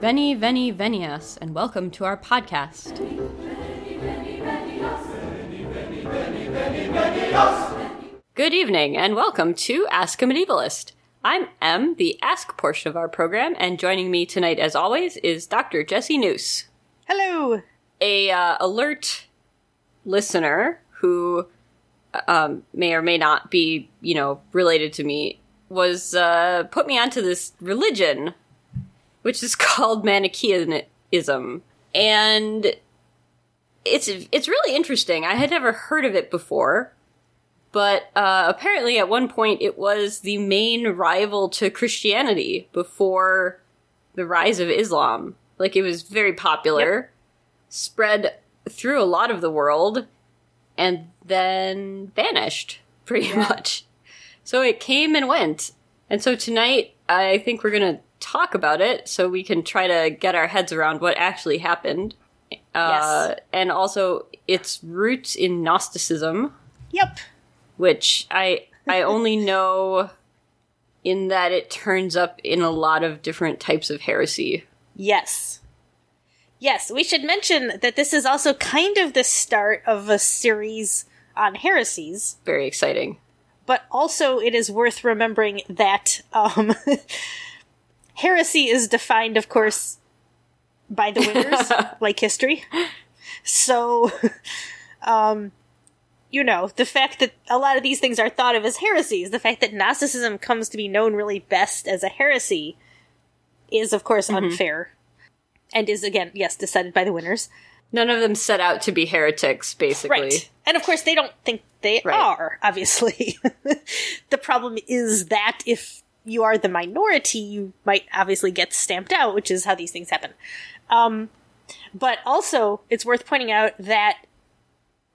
Veni, veni, venias, and welcome to our podcast. Good evening, and welcome to Ask a Medievalist. I'm Em, the Ask portion of our program, and joining me tonight, as always, is Dr. Jesse Noose, Hello. a uh, alert listener who um, may or may not be, you know, related to me, was uh, put me onto this religion, which is called Manichaeism, and it's it's really interesting. I had never heard of it before, but uh, apparently at one point it was the main rival to Christianity before the rise of Islam. Like it was very popular, spread through a lot of the world, and then vanished pretty much. So it came and went. And so tonight, I think we're going to talk about it so we can try to get our heads around what actually happened. Uh, And also its roots in Gnosticism, Yep. which I I only know in that it turns up in a lot of different types of heresy. Yes. Yes, we should mention that this is also kind of the start of a series on heresies, Very exciting. but also it is worth remembering that um, heresy is defined, of course, by the winners, like history. So, um, you know, the fact that a lot of these things are thought of as heresies, the fact that Gnosticism comes to be known really best as a heresy, is, of course, unfair. And is, again, yes, decided by the winners. None of them set out to be heretics, basically. Right. And of course, they don't think they Right. are, obviously. the problem is that if you are the minority, you might obviously get stamped out, which is how these things happen. Um, but also, it's worth pointing out that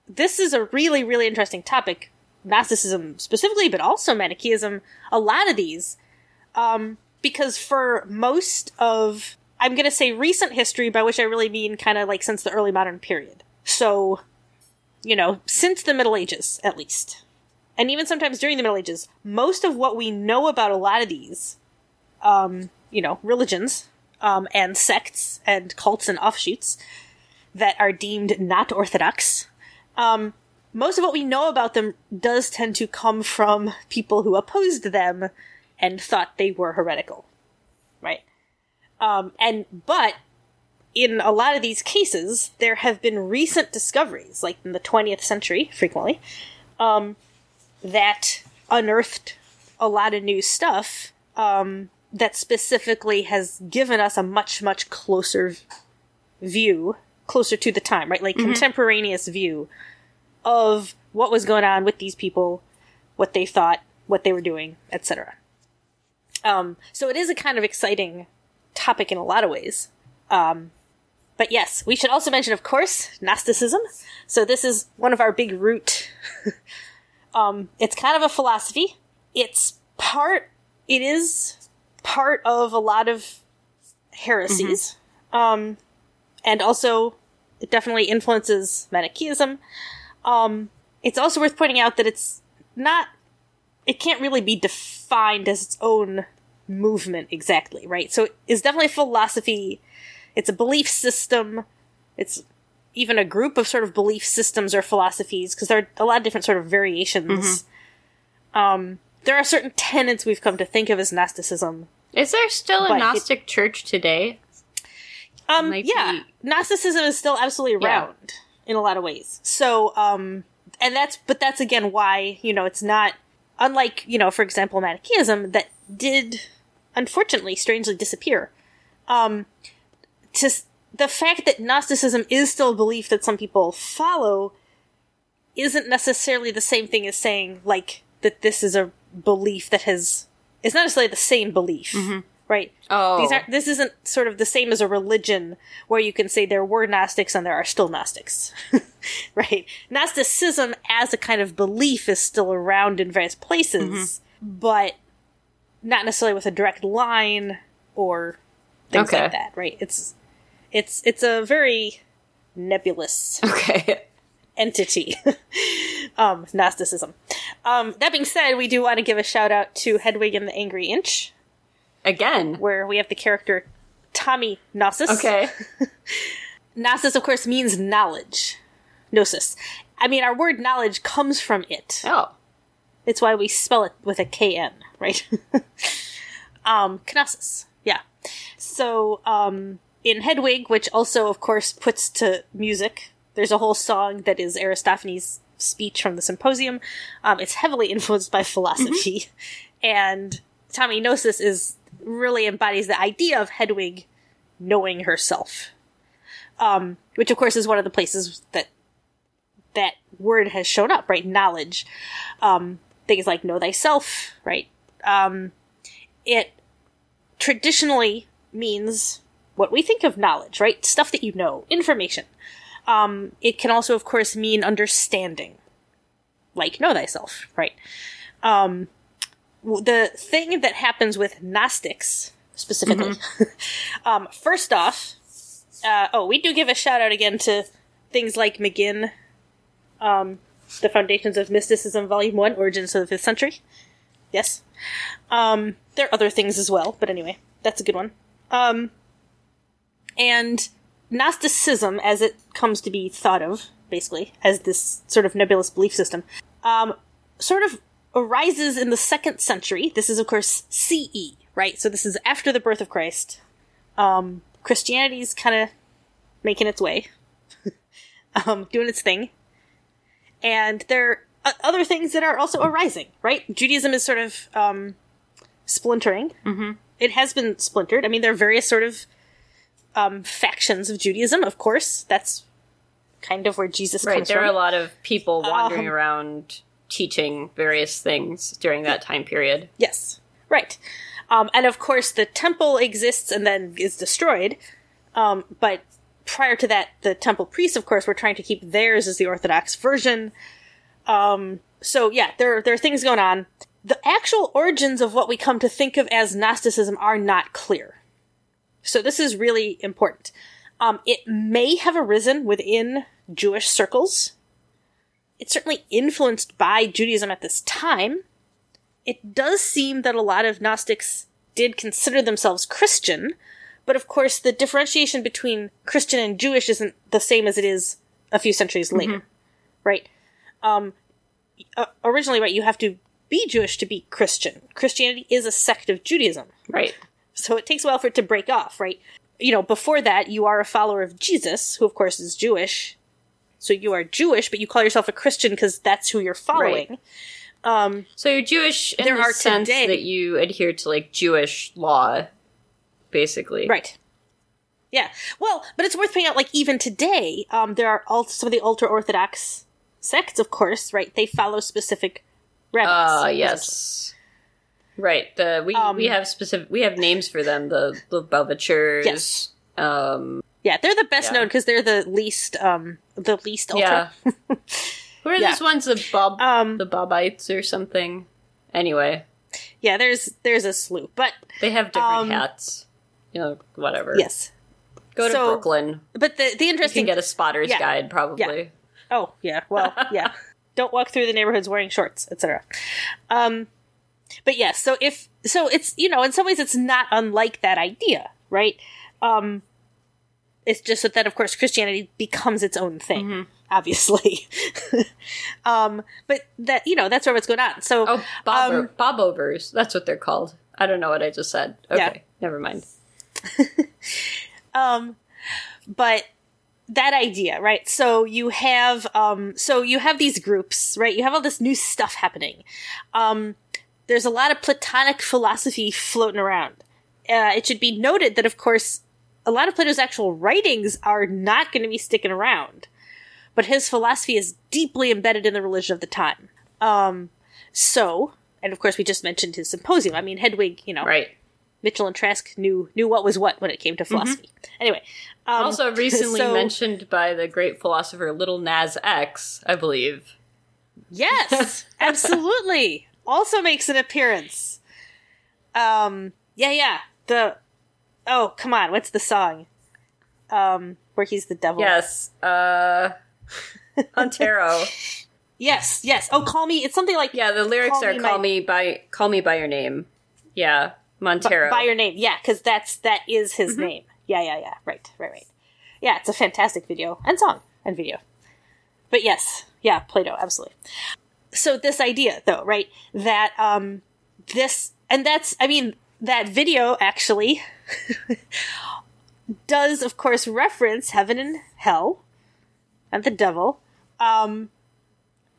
this is a really, really interesting topic. Gnosticism specifically, but also Manichaeism, a lot of these. Um, because for most of, I'm going to say recent history, by which I really mean kind of like since the early modern period. So, you know, since the Middle Ages, at least. And even sometimes during the Middle Ages, most of what we know about a lot of these, um, you know, religions, um, and sects and cults and offshoots that are deemed not orthodox, um, most of what we know about them does tend to come from people who opposed them and thought they were heretical. Right? Um, and, but, in a lot of these cases, there have been recent discoveries, like in the 20th century, frequently, um, that unearthed a lot of new stuff um, that specifically has given us a much, much closer view, closer to the time, right? Like contemporaneous view of what was going on with these people, what they thought, what they were doing, etc. Um, so it is a kind of exciting topic in a lot of ways. Um, but yes, we should also mention, of course, Gnosticism. So this is one of our big root. um, it's kind of a philosophy. It's part. It is part of a lot of heresies, um, and also it definitely influences Manichaeism. Um, it's also worth pointing out that it's not. It can't really be defined as its own movement exactly, right? So it's definitely a philosophy. It's a belief system. It's even a group of sort of belief systems or philosophies because there are a lot of different sort of variations. Um, there are certain tenets we've come to think of as Gnosticism. Is there still a But it- Gnostic church today? Um, yeah, be- Gnosticism is still absolutely Yeah. around in a lot of ways. So, um, and that's, but that's again why, you know, it's not, unlike, you know, for example, Manichaeism that did, unfortunately, strangely disappear. Um, to, the fact that Gnosticism is still a belief that some people follow isn't necessarily the same thing as saying, like, that this is a belief that has, it's not necessarily the same belief, mm-hmm. right? Oh, These aren't. This isn't sort of the same as a religion where you can say there were Gnostics and there are still Gnostics, right? Gnosticism as a kind of belief is still around in various places, mm-hmm. but not necessarily with a direct line or things Okay. like that, right? It's it's it's a very nebulous okay. entity. um, Gnosticism. Um, that being said, we do want to give a shout out to Hedwig and the Angry Inch, Again, where we have the character Tommy Gnosis. Okay. Gnosis, of course, means knowledge. Gnosis. I mean, our word knowledge comes from it. Oh. It's why we spell it with a KN, right? um, Knossos. Yeah. So, um, in Hedwig, which also, of course, puts to music, there's a whole song that is Aristophanes' speech from the symposium. Um, it's heavily influenced by philosophy. And Tommy Gnosis is really embodies the idea of Hedwig knowing herself. Um, which of course is one of the places that that word has shown up, right? Knowledge. Um, things like know thyself, right? Um, it traditionally means what we think of knowledge, right? Stuff that you know, information. Um, it can also, of course, mean understanding, like know thyself, right? Um, the thing that happens with Gnostics specifically, um, first off, uh, oh, we do give a shout out again to things like McGinn, um, The Foundations of Mysticism, Volume 1, Origins of the 5th Century. Yes. Um, there are other things as well, but anyway, that's a good one. And Gnosticism, as it comes to be thought of, basically, as this sort of nebulous belief system, um, sort of arises in the second century. This is, of course, CE, right? So this is after the birth of Christ. Um, Christianity's kind of making its way, um, doing its thing. And there are other things that are also arising, right? Judaism is sort of um, splintering. Mm-hmm. It has been splintered. I mean, there are various sort of um, factions of Judaism, of course. That's kind of where Jesus Right. comes There from. are a lot of people wandering Um, around teaching various things during that time period. Yes, right. Um, and of course, the temple exists and then is destroyed. Um, but prior to that, the temple priests, of course, were trying to keep theirs as the Orthodox version. Um, so yeah, there there are things going on. The actual origins of what we come to think of as Gnosticism are not clear. So this is really important. Um, it may have arisen within Jewish circles. It's certainly influenced by Judaism at this time it does seem that a lot of Gnostics did consider themselves Christian, but of course the differentiation between Christian and Jewish isn't the same as it is a few centuries later, right? Um, uh, originally, right, you have to be Jewish to be Christian. Christianity is a sect of Judaism, Right. So it takes a while for it to break off, right? You know, before that, you are a follower of Jesus, who of course is Jewish. So you are Jewish, but you call yourself a Christian because that's who you're following. So you're Jewish in There the sense today- that you adhere to like Jewish law, basically. Right. Yeah. Well, but it's worth pointing out, like even today, um, there are all some of the ultra orthodox sects, of course, right? They follow specific rabbis. Uh yes. Right. The we Um, we have specific we have names for them. The the Lubavitchers. Yes. Um Yeah, they're the best Yeah. known because they're the least, um, the least ultra. yeah. Who are Yeah. those ones? The Bob Um, the Bobites or something. Anyway, Yeah, there's there's a slew, but they have different Um, hats. You know, whatever. yes. Go to So- Brooklyn. But the the You interesting can get a spotter's Yeah. guide probably. Oh, yeah. Well, yeah. Don't walk through the neighborhoods wearing shorts, etc. Um, but yes, so if so, it's you know, in some ways, it's not unlike that idea, right? Um, it's just that, that of course, Christianity becomes its own thing, obviously. um, but that you know, that's where what's going on. So, Oh, bob Um, Bobovers. That's what they're called. I don't know what I just said. Okay, Yeah. never mind. um but that idea right so you have um so you have these groups right you have all this new stuff happening um there's a lot of platonic philosophy floating around uh, it should be noted that of course a lot of plato's actual writings are not going to be sticking around but his philosophy is deeply embedded in the religion of the time um so and of course we just mentioned his symposium i mean hedwig you know Right. Mitchell and Trask knew knew what was what when it came to philosophy. Anyway, um, Also recently so- mentioned by the great philosopher Little Nas X, I believe. Yes, absolutely. Also makes an appearance. Um, yeah, yeah. The oh, come on, what's the song? Um, where he's the devil. Yes. Uh Montero. Yes, yes. Oh, call me. It's something like Yeah, the lyrics Call are me call my- me by call me by your name. Yeah. Montero. by your name. Yeah, because that's that is his name. Yeah, yeah, yeah. Right, right, right. Yeah, it's a fantastic video and song and video. But yes, yeah, Plato, absolutely. So this idea, though, right, that um, this and that's, I mean, that video actually does, of course, reference heaven and hell and the devil. Um,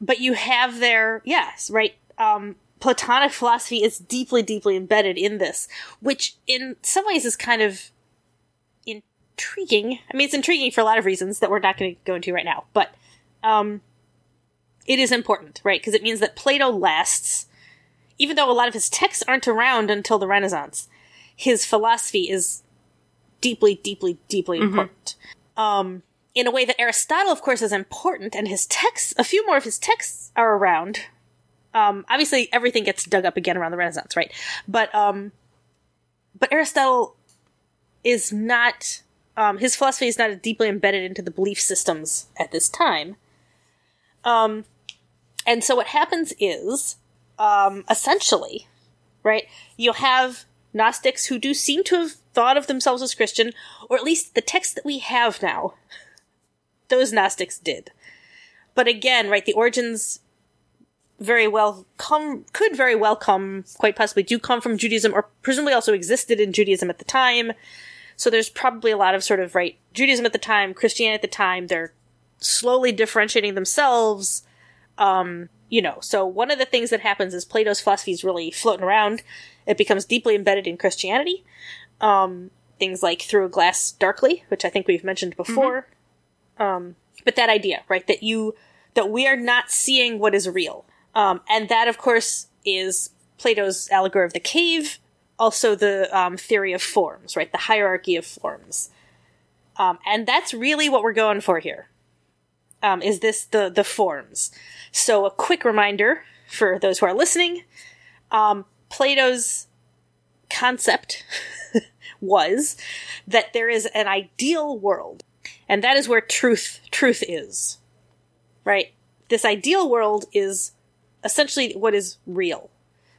but you have there, yes, right. Um, Platonic philosophy is deeply, deeply embedded in this, which in some ways is kind of intriguing. I mean, it's intriguing for a lot of reasons that we're not going to go into right now, but um, it is important, right? Because it means that Plato lasts, even though a lot of his texts aren't around until the Renaissance. His philosophy is deeply, deeply, deeply important. Um, in a way that Aristotle, of course, is important, and his texts, a few more of his texts are around. Um, obviously, everything gets dug up again around the Renaissance, right? But um, but Aristotle is not. Um, his philosophy is not deeply embedded into the belief systems at this time. Um, and so what happens is, um, essentially, right? You have Gnostics who do seem to have thought of themselves as Christian, or at least the text that we have now, those Gnostics did. But again, right, the origins very well come could very well come quite possibly do come from Judaism or presumably also existed in Judaism at the time. So there's probably a lot of sort of right Judaism at the time, Christianity at the time, they're slowly differentiating themselves. Um, you know, so one of the things that happens is Plato's philosophy is really floating around. It becomes deeply embedded in Christianity. Um, things like through a glass darkly, which I think we've mentioned before. Um, but that idea, right, that you that we are not seeing what is real. Um, and that, of course, is Plato's allegory of the cave, also the um, theory of forms, right? The hierarchy of forms. Um, and that's really what we're going for here. Um, is this the the forms? So a quick reminder for those who are listening: um, Plato's concept was that there is an ideal world, and that is where truth truth is. Right? This ideal world is essentially what is real.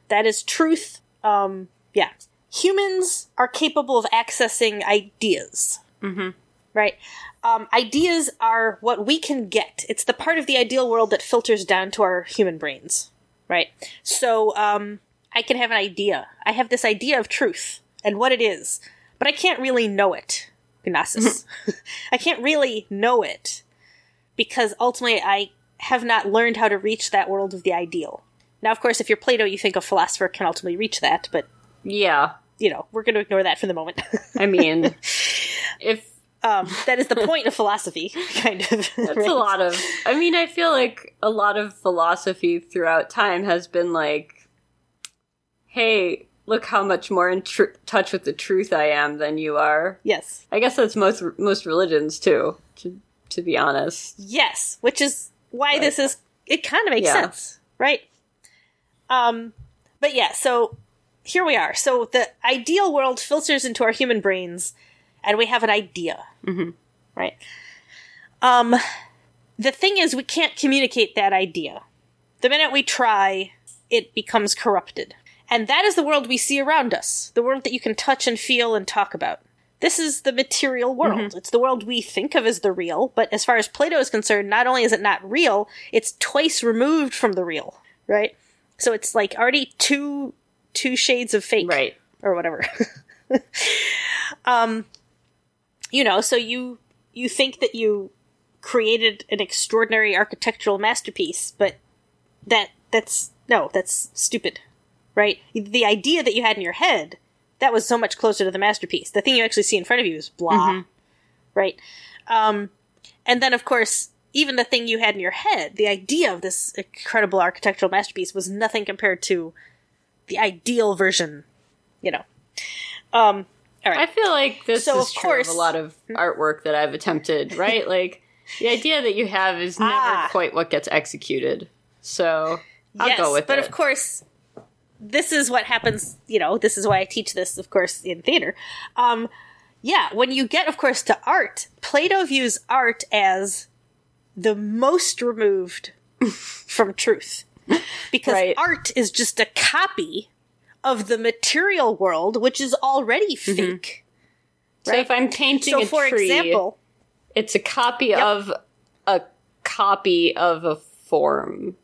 That is truth. Um, yeah. Humans are capable of accessing ideas. Mm-hmm. Right? Um, ideas are what we can get. It's the part of the ideal world that filters down to our human brains. Right? So, um, I can have an idea. I have this idea of truth and what it is, but I can't really know it. Gnosis. I can't really know it because ultimately I have not learned how to reach that world of the ideal. Now, of course, if you're Plato, you think a philosopher can ultimately reach that, but yeah. you know, we're going to ignore that for the moment. I mean, if um, that is the point of philosophy, kind of. That's a lot of. I mean, I feel like a lot of philosophy throughout time has been like, hey, look how much more in tr- touch with the truth I am than you are. Yes. I guess that's most most religions too. To to be honest, Yes, which is why this is. It kind of makes Yeah. sense, right? Um, but yeah, so here we are. So the ideal world filters into our human brains, and we have an idea, mm-hmm. right? Um, the thing is, we can't communicate that idea. The minute we try, it becomes corrupted. And that is the world we see around us, the world that you can touch and feel and talk about. This is the material world. It's the world we think of as the real, but as far as Plato is concerned, not only is it not real, it's twice removed from the real, right? So it's like already two two shades of fake right? or whatever. um, you know, so you you think that you created an extraordinary architectural masterpiece, but that that's no, that's stupid, right? The idea that you had in your head that was so much closer to the masterpiece. The thing you actually see in front of you is blah, right? Um, and then of course. Even the thing you had in your head, the idea of this incredible architectural masterpiece was nothing compared to the ideal version, you know. Um, all right. I feel like this So, is true course- of a lot of artwork that I've attempted. Right? like the idea that you have is never Ah. quite what gets executed. So I'll yes, go with but it. But of course, this is what happens. You know, this is why I teach this, of course, in theater. Um, yeah, when you get, of course, to art, Plato views art as the most removed from truth, because Right. art is just a copy of the material world, which is already mm-hmm. fake. So Right. if I'm painting So, a for tree, example, it's a copy of a copy of a form,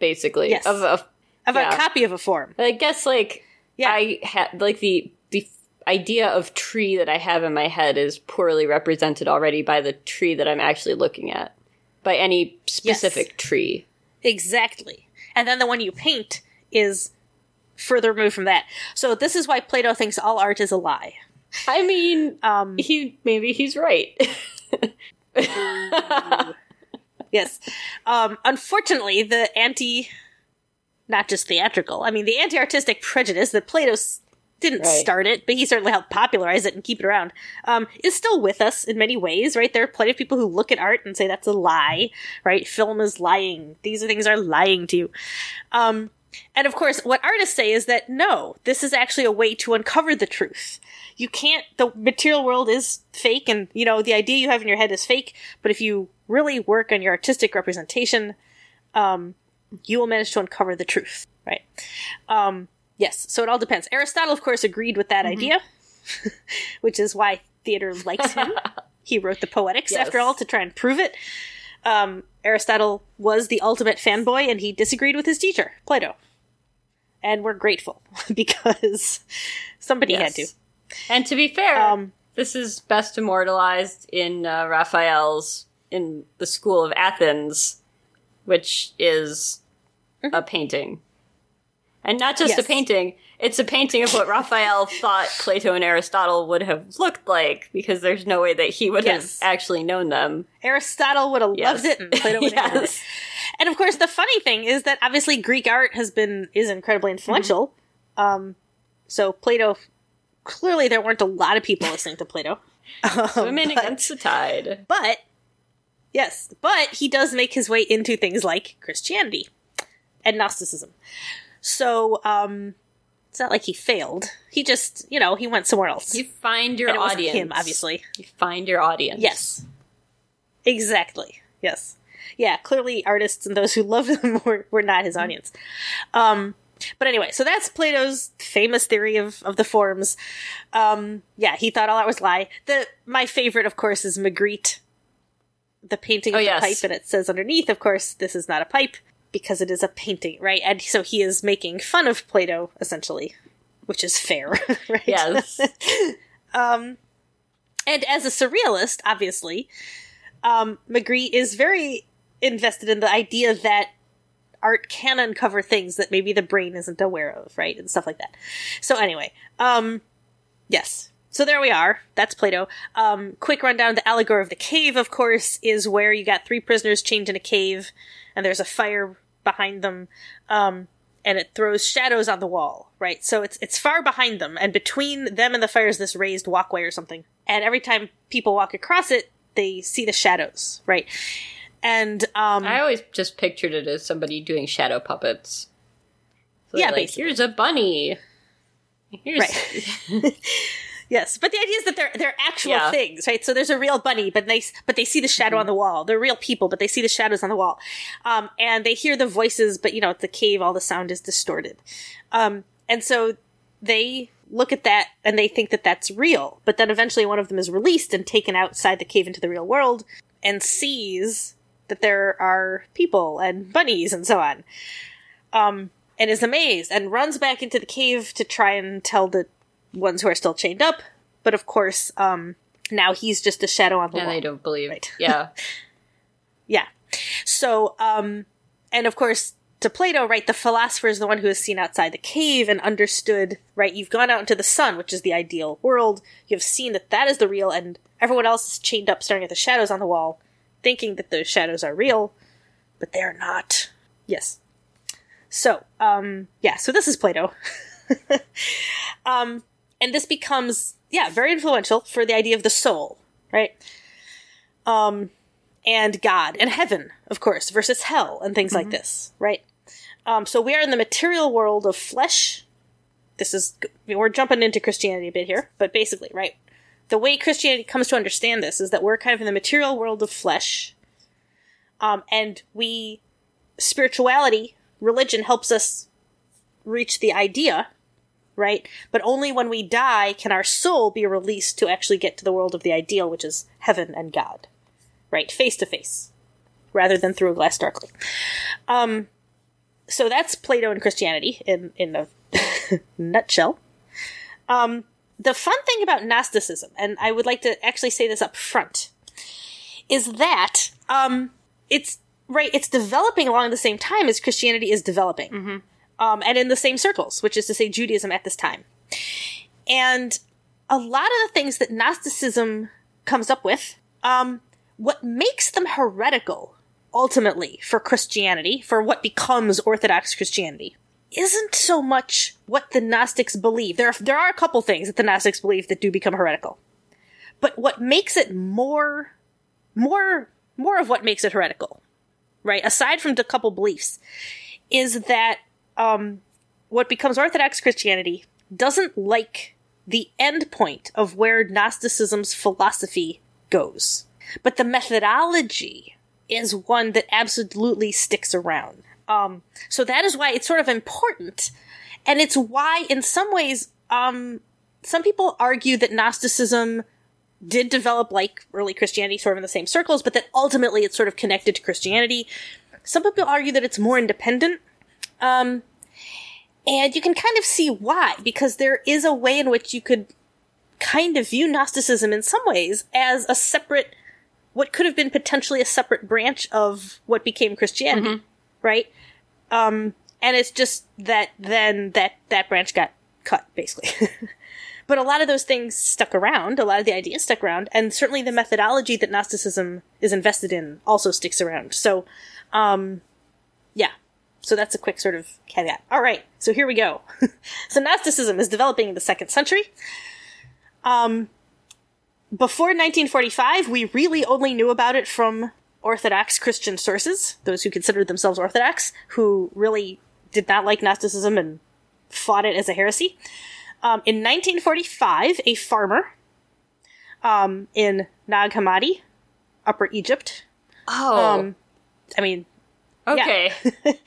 basically. Yes. Of a, of yeah. a copy of a form. I guess like Yeah. I had like the the idea of tree that I have in my head is poorly represented already by the tree that I'm actually looking at, by any specific tree. Exactly. And then the one you paint is further removed from that. So this is why Plato thinks all art is a lie. I mean, Um, he maybe he's right. yes. Um, unfortunately, the anti, not just theatrical, I mean, the anti artistic prejudice that Plato didn't Right. start it, but he certainly helped popularize it and keep it around, um, is still with us in many ways, right? There are plenty of people who look at art and say that's a lie, right? Film is lying. These things are lying to you. Um, and of course, what artists say is that no, this is actually a way to uncover the truth. You can't, the material world is fake, and you know, the idea you have in your head is fake, but if you really work on your artistic representation, um, you will manage to uncover the truth, right? Um, yes, so it all depends. Aristotle, of course, agreed with that idea, which is why theater likes him. he wrote the Poetics, Yes. after all, to try and prove it. Um, Aristotle was the ultimate fanboy, and he disagreed with his teacher, Plato. And we're grateful because somebody had to. And to be fair, Um, this is best immortalized in uh, Raphael's in the School of Athens, which is a painting. And not just Mm-hmm. Yes. a painting, it's a painting of what Raphael thought Plato and Aristotle would have looked like, because there's no way that he would Yes. have actually known them. Aristotle would have Yes. loved it, and Plato would have yes. And of course, the funny thing is that obviously Greek art has been is incredibly influential. Um, so Plato, clearly there weren't a lot of people listening to Plato. Um, Swimming but, against the tide. but yes, but he does make his way into things like Christianity and Gnosticism. So um, it's not like he failed. He just, you know, he went somewhere else. You find your and it wasn't audience. him, obviously. You find your audience. Yes. Exactly. Yes. Yeah, clearly artists and those who loved him were, were not his audience. Um, but anyway, so that's Plato's famous theory of, of the forms. Um, yeah, he thought all that was lie. The my favorite, of course, is Magritte, the painting of Oh, the yes. pipe, and it says underneath, of course, this is not a pipe because it is a painting, right? And so he is making fun of Plato, essentially, which is fair, right? Yes. And as a surrealist, obviously, um, Magritte is very invested in the idea that art can uncover things that maybe the brain isn't aware of, right? And stuff like that. So anyway, um, yes. So there we are. That's Plato. Um, quick rundown. The allegory of the cave, of course, is where you got three prisoners chained in a cave, and there's a fire behind them. Um, and it throws shadows on the wall, right? So it's it's far behind them, and between them and the fire is this raised walkway or something. And every time people walk across it, they see the shadows, right? And um, I always just pictured it as somebody doing shadow puppets. So Yeah, like, basically. here's a bunny. Here's Right. Yes, but the idea is that they're they're actual Yeah. things, right? So there's a real bunny, but they but they see the shadow on the wall. They're real people, but they see the shadows on the wall, um, and they hear the voices. But you know, at the cave; all the sound is distorted, um, and so they look at that and they think that that's real. But then eventually, one of them is released and taken outside the cave into the real world, and sees that there are people and bunnies and so on, um, and is amazed and runs back into the cave to try and tell the ones who are still chained up. But of course, um, now he's just a shadow on the and wall. they don't believe. Right. Yeah. Yeah. So, um, and of course, to Plato, right, the philosopher is the one who has seen outside the cave and understood, right, you've gone out into the sun, which is the ideal world. You've seen that that is the real, and everyone else is chained up staring at the shadows on the wall, thinking that those shadows are real, but they're not. Yes. So, um, yeah, so this is Plato. um, and this becomes, yeah, very influential for the idea of the soul, right? Um, and God and heaven, of course, versus hell and things like this, right? Um, so we are in the material world of flesh. This is we're jumping into Christianity a bit here, but basically, right? The way Christianity comes to understand this is that we're kind of in the material world of flesh, um, and we spirituality, religion helps us reach the idea right? But only when we die can our soul be released to actually get to the world of the ideal, which is heaven and God, right? Face to face, rather than through a glass darkly. Um, so that's Plato and Christianity in in a nutshell. Um, the fun thing about Gnosticism, and I would like to actually say this up front, is that um, it's right. It's developing along the same time as Christianity is developing, um, and in the same circles, which is to say Judaism at this time. And a lot of the things that Gnosticism comes up with, um, what makes them heretical ultimately for Christianity, for what becomes Orthodox Christianity, isn't so much what the Gnostics believe. There are, there are a couple things that the Gnostics believe that do become heretical. But what makes it more, more, more of what makes it heretical, right? Aside from the couple beliefs, is that, um, what becomes Orthodox Christianity doesn't like the end point of where Gnosticism's philosophy goes. But the methodology is one that absolutely sticks around. Um, so that is why it's sort of important. And it's why, in some ways, um, some people argue that Gnosticism did develop like early Christianity, sort of in the same circles, but that ultimately it's sort of connected to Christianity. Some people argue that it's more independent. Um, and you can kind of see why, because there is a way in which you could kind of view Gnosticism in some ways as a separate, what could have been potentially a separate branch of what became Christianity, right? Um, and it's just that then that, that branch got cut, basically. but a lot of those things stuck around, a lot of the ideas stuck around, and certainly the methodology that Gnosticism is invested in also sticks around. So, um, yeah. So that's a quick sort of caveat. All right, so here we go. so Gnosticism is developing in the second century. Um, before 1945, we really only knew about it from Orthodox Christian sources, those who considered themselves Orthodox, who really did not like Gnosticism and fought it as a heresy. Um, in 1945, a farmer um, in Nag Hammadi, Upper Egypt, Oh, um, I mean, okay.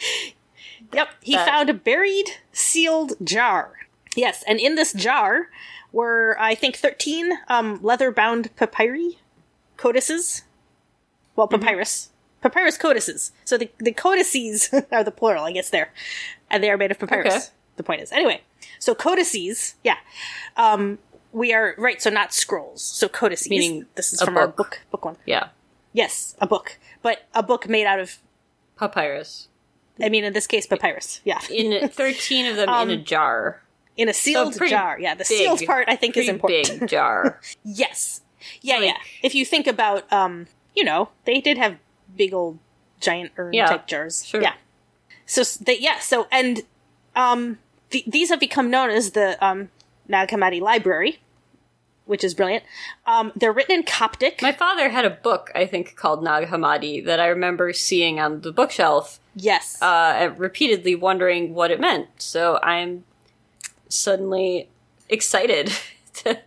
Yep, he That- found a buried, sealed jar. Yes, and in this jar were, I think, 13 um, leather bound papyri codices. Well, Mm-hmm. papyrus. Papyrus codices. So the, the codices are the plural, I guess, there. And they are made of papyrus. Okay. The point is. Anyway, so codices, yeah. Um, we are, right, so not scrolls. So codices. Meaning this is from our book. book, book one. Yeah. Yes, a book. But a book made out of, Papyrus. I mean, in this case, papyrus. Yeah. In 13 of them in a jar. in a sealed pretty jar. Yeah, the big. sealed part I think is important. big jar. yes. Yeah, Like- yeah. If you think about, um, you know, they did have big old giant urn Yeah, type jars. sure. Yeah. So they, yeah. So and um, th- these have become known as the um, Nag Hammadi Library, which is brilliant. Um, they're written in Coptic. My father had a book, I think, called Nag Hammadi that I remember seeing on the bookshelf, yes. uh, and repeatedly wondering what it meant. So I'm suddenly excited to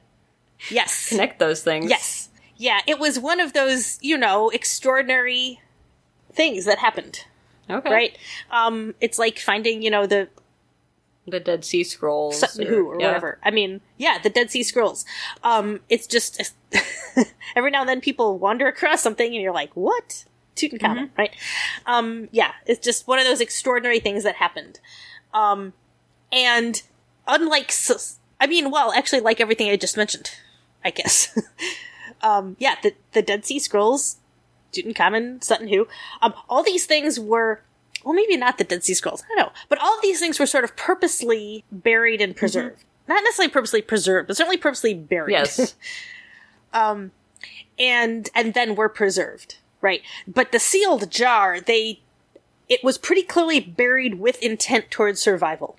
yes. connect those things. Yes. Yeah. It was one of those, you know, extraordinary things that happened. Okay. Right. Um, it's like finding, you know, the The Dead Sea Scrolls. Sutton Hoo or yeah. whatever. I mean, yeah, the Dead Sea Scrolls. Um, it's just every now and then people wander across something and you're like, what? Tutankhamun, Mm-hmm. right? Um, yeah, it's just one of those extraordinary things that happened. Um, and unlike, I mean, well, actually, like everything I just mentioned, I guess. um, yeah, the the Dead Sea Scrolls, Tutankhamun, Sutton Hoo, um, all these things were well, maybe not the Dead Sea Scrolls. I don't know. But all of these things were sort of purposely buried and preserved. Not necessarily purposely preserved, but certainly purposely buried. Yes. and and then were preserved, right? But the sealed jar, they it was pretty clearly buried with intent towards survival.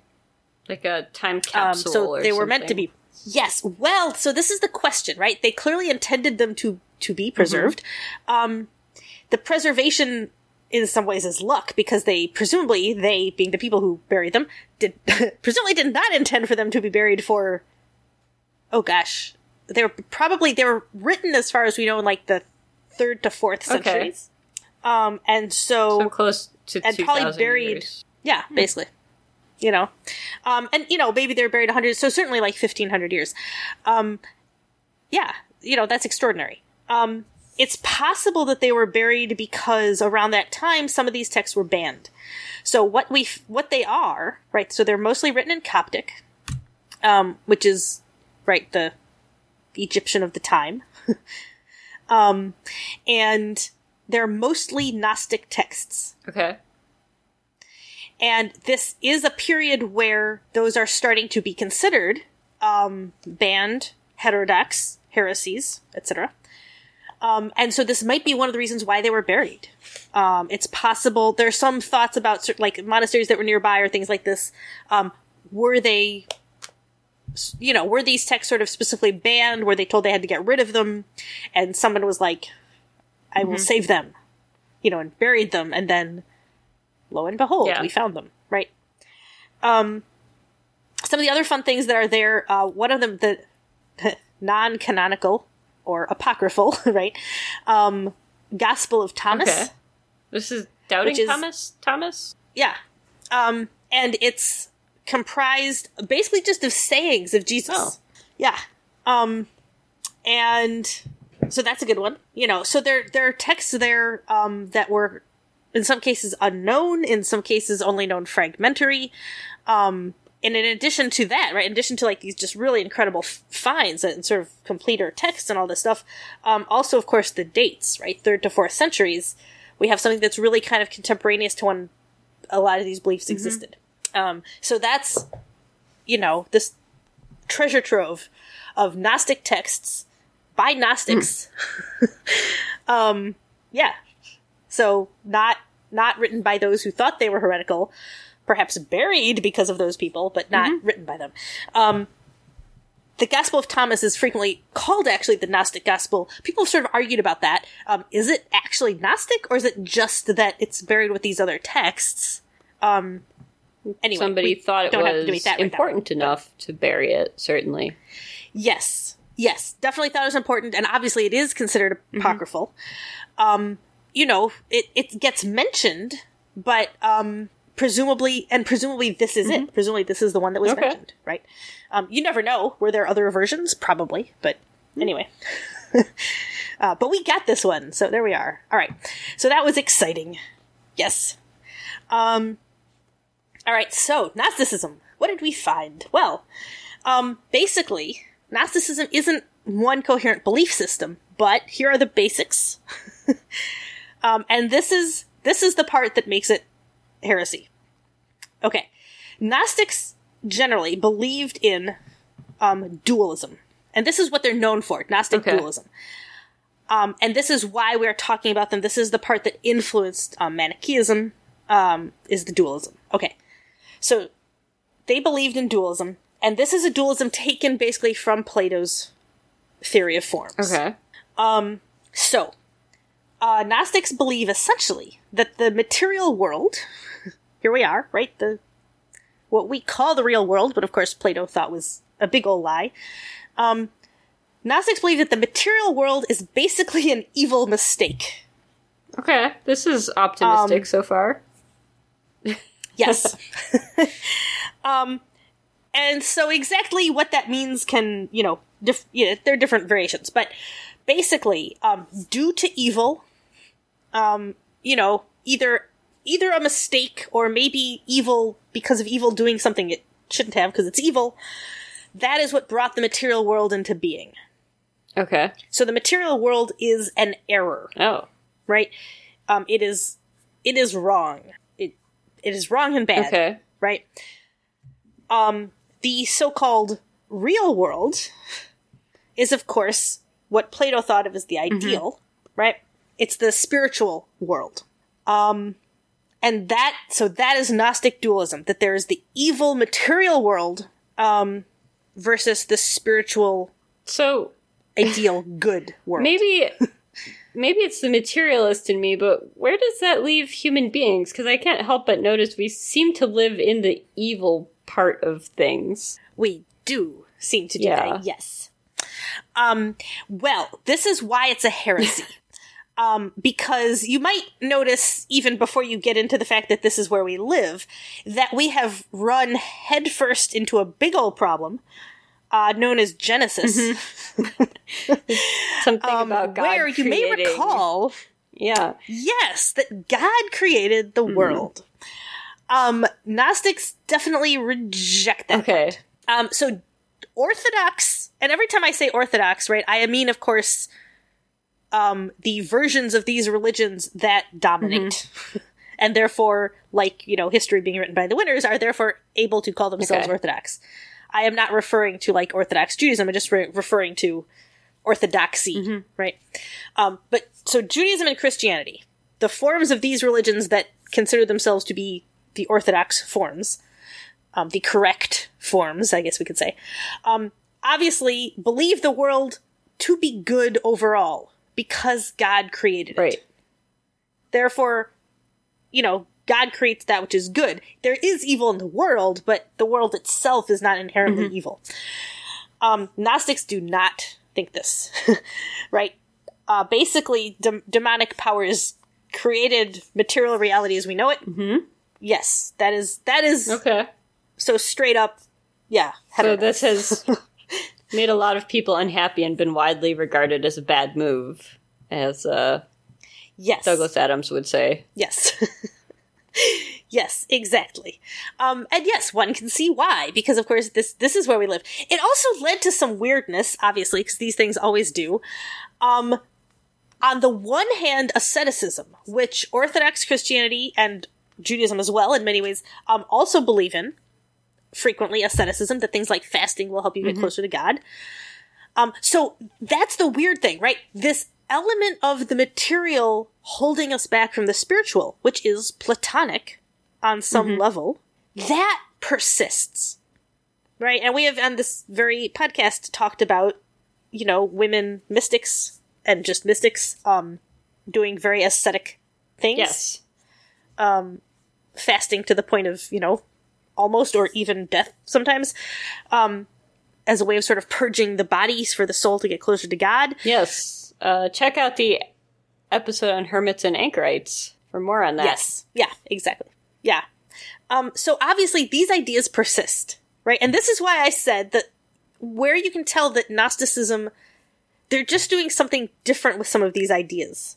like a time Um, capsule so or they were meant to be. Yes. Well, so this is the question, right? They clearly intended them to to be preserved. Um, the preservation, in some ways, is luck because they presumably they, being the people who buried them, did presumably did not intend for them to be buried for. Oh gosh, they were probably they were written as far as we know in like the third to fourth Okay. centuries. Um, and so, So close to and probably buried. years. Yeah, basically. you know, um, and you know maybe they're buried 100, so certainly like 1500 years. Um, yeah, you know that's extraordinary. Um, it's possible that they were buried because around that time some of these texts were banned. So what we what they are, right? So they're mostly written in Coptic, um, which is right the Egyptian of the time, um, and they're mostly Gnostic texts. Okay. And this is a period where those are starting to be considered um, banned, heterodox, heresies, etc. Um, and so this might be one of the reasons why they were buried. Um, it's possible there's some thoughts about like monasteries that were nearby or things like this. Um, were they, you know, were these texts sort of specifically banned? Were they told they had to get rid of them? And someone was like, "I will save them," you know, and buried them, and then lo and behold, Yeah. we found them. Right. Um, some of the other fun things that are there. Uh, one of them, the non-canonical or apocryphal, right? Um, Gospel of Thomas. Okay. This is Doubting is- Thomas? Thomas? Yeah. Um, and it's comprised basically just of sayings of Jesus. Oh. Yeah. Um, and so that's a good one. You know, so there there are texts there um, that were in some cases unknown, in some cases only known fragmentary. Um, and in addition to that, right, in addition to like these just really incredible f- finds and sort of completer texts and all this stuff, um, also of course the dates, right, third to fourth centuries, we have something that's really kind of contemporaneous to when a lot of these beliefs existed. Um, so that's, you know, this treasure trove of Gnostic texts by Gnostics. um, yeah. So not not written by those who thought they were heretical, perhaps buried because of those people, but not written by them. Um, the Gospel of Thomas is frequently called actually the Gnostic Gospel. People have sort of argued about that. Um, is it actually Gnostic, or is it just that it's buried with these other texts? Um, anyway, Somebody thought it don't to debate was that right important enough to bury it, certainly. Yes. Yes. Definitely thought it was important, and obviously it is considered apocryphal. Um, you know, it, it gets mentioned, but um, presumably, and presumably this is it. Presumably this is the one that was Okay. mentioned, right? Um, you never know. Were there other versions? Probably, but anyway. uh, but we got this one, so there we are. All right. So that was exciting. Yes. Um, all right. So Gnosticism. What did we find? Well, um, basically, Gnosticism isn't one coherent belief system, but here are the basics. um, and this is this is the part that makes it heresy. Okay, Gnostics generally believed in um, dualism, and this is what they're known for: Gnostic Okay. dualism. Um, and this is why we're talking about them. This is the part that influenced um, Manichaeism. Um, is the dualism? Okay, so they believed in dualism, and this is a dualism taken basically from Plato's theory of forms. Okay. So, uh, Gnostics believe essentially that the material world, here we are, right? The what we call the real world, but of course Plato thought was a big old lie. Um, Gnostics believe that the material world is basically an evil mistake. Okay. This is optimistic Um, so far. Yes. um, and so exactly what that means can, you know, dif- yeah, there are different variations, but basically, um, due to evil, um, you know, either either a mistake or maybe evil because of evil doing something it shouldn't have because it's evil. That is what brought the material world into being. Okay. So the material world is an error Oh. right? Um, it is it is wrong. It it is wrong and bad, Okay. right? Um, the so-called real world is, of course, what Plato thought of as the ideal, right? It's the spiritual world. Um, and that so that is Gnostic dualism. That there is the evil material world, um, versus the spiritual So ideal good world. maybe maybe it's the materialist in me, but where does that leave human beings? Because I can't help but notice we seem to live in the evil part of things. We do seem to do Yeah. that, yes. Um, well, this is why it's a heresy. Um, because you might notice, even before you get into the fact that this is where we live, that we have run headfirst into a big old problem uh, known as Genesis, Something um, about God where you may recall Yeah. Yes, that God created the world. Um, Gnostics definitely reject that. Okay. Um, so Orthodox, and every time I say Orthodox, right, I mean, of course, um, the versions of these religions that dominate. And therefore, like, you know, history being written by the winners, are therefore able to call themselves Okay. Orthodox. I am not referring to, like, Orthodox Judaism, I'm just re- referring to orthodoxy, right? Um, but so Judaism and Christianity, the forms of these religions that consider themselves to be the orthodox forms, um, the correct forms, I guess we could say, um, obviously believe the world to be good overall because God created it. Right. Therefore, you know, God creates that which is good. There is evil in the world, but the world itself is not inherently evil. Um, Gnostics do not think this, right? Uh, basically, dem- demonic powers created material reality as we know it. Mm-hmm. Yes, that is that is Okay. so straight up. Yeah, So this has made a lot of people unhappy and been widely regarded as a bad move, as uh, yes, Douglas Adams would say. Yes. yes, exactly. Um, and yes, one can see why, because of course this this is where we live. It also led to some weirdness, obviously, because these things always do. Um, on the one hand, asceticism, which Orthodox Christianity and Judaism as well, in many ways, um, also believe in. Frequently, asceticism that things like fasting will help you get closer to God. Um, so that's the weird thing, right? This element of the material holding us back from the spiritual, which is platonic on some level, that persists. Right? And we have on this very podcast talked about, you know, women mystics and just mystics um doing very ascetic things. Yes. Fasting to the point of, you know, almost or even death sometimes. Um as a way of sort of purging the bodies for the soul to get closer to God. Yes. Uh, check out the episode on hermits and anchorites for more on that. Yes. Yeah, exactly. Yeah. Um, so obviously these ideas persist, right? And this is why I said that where you can tell that Gnosticism, they're just doing something different with some of these ideas.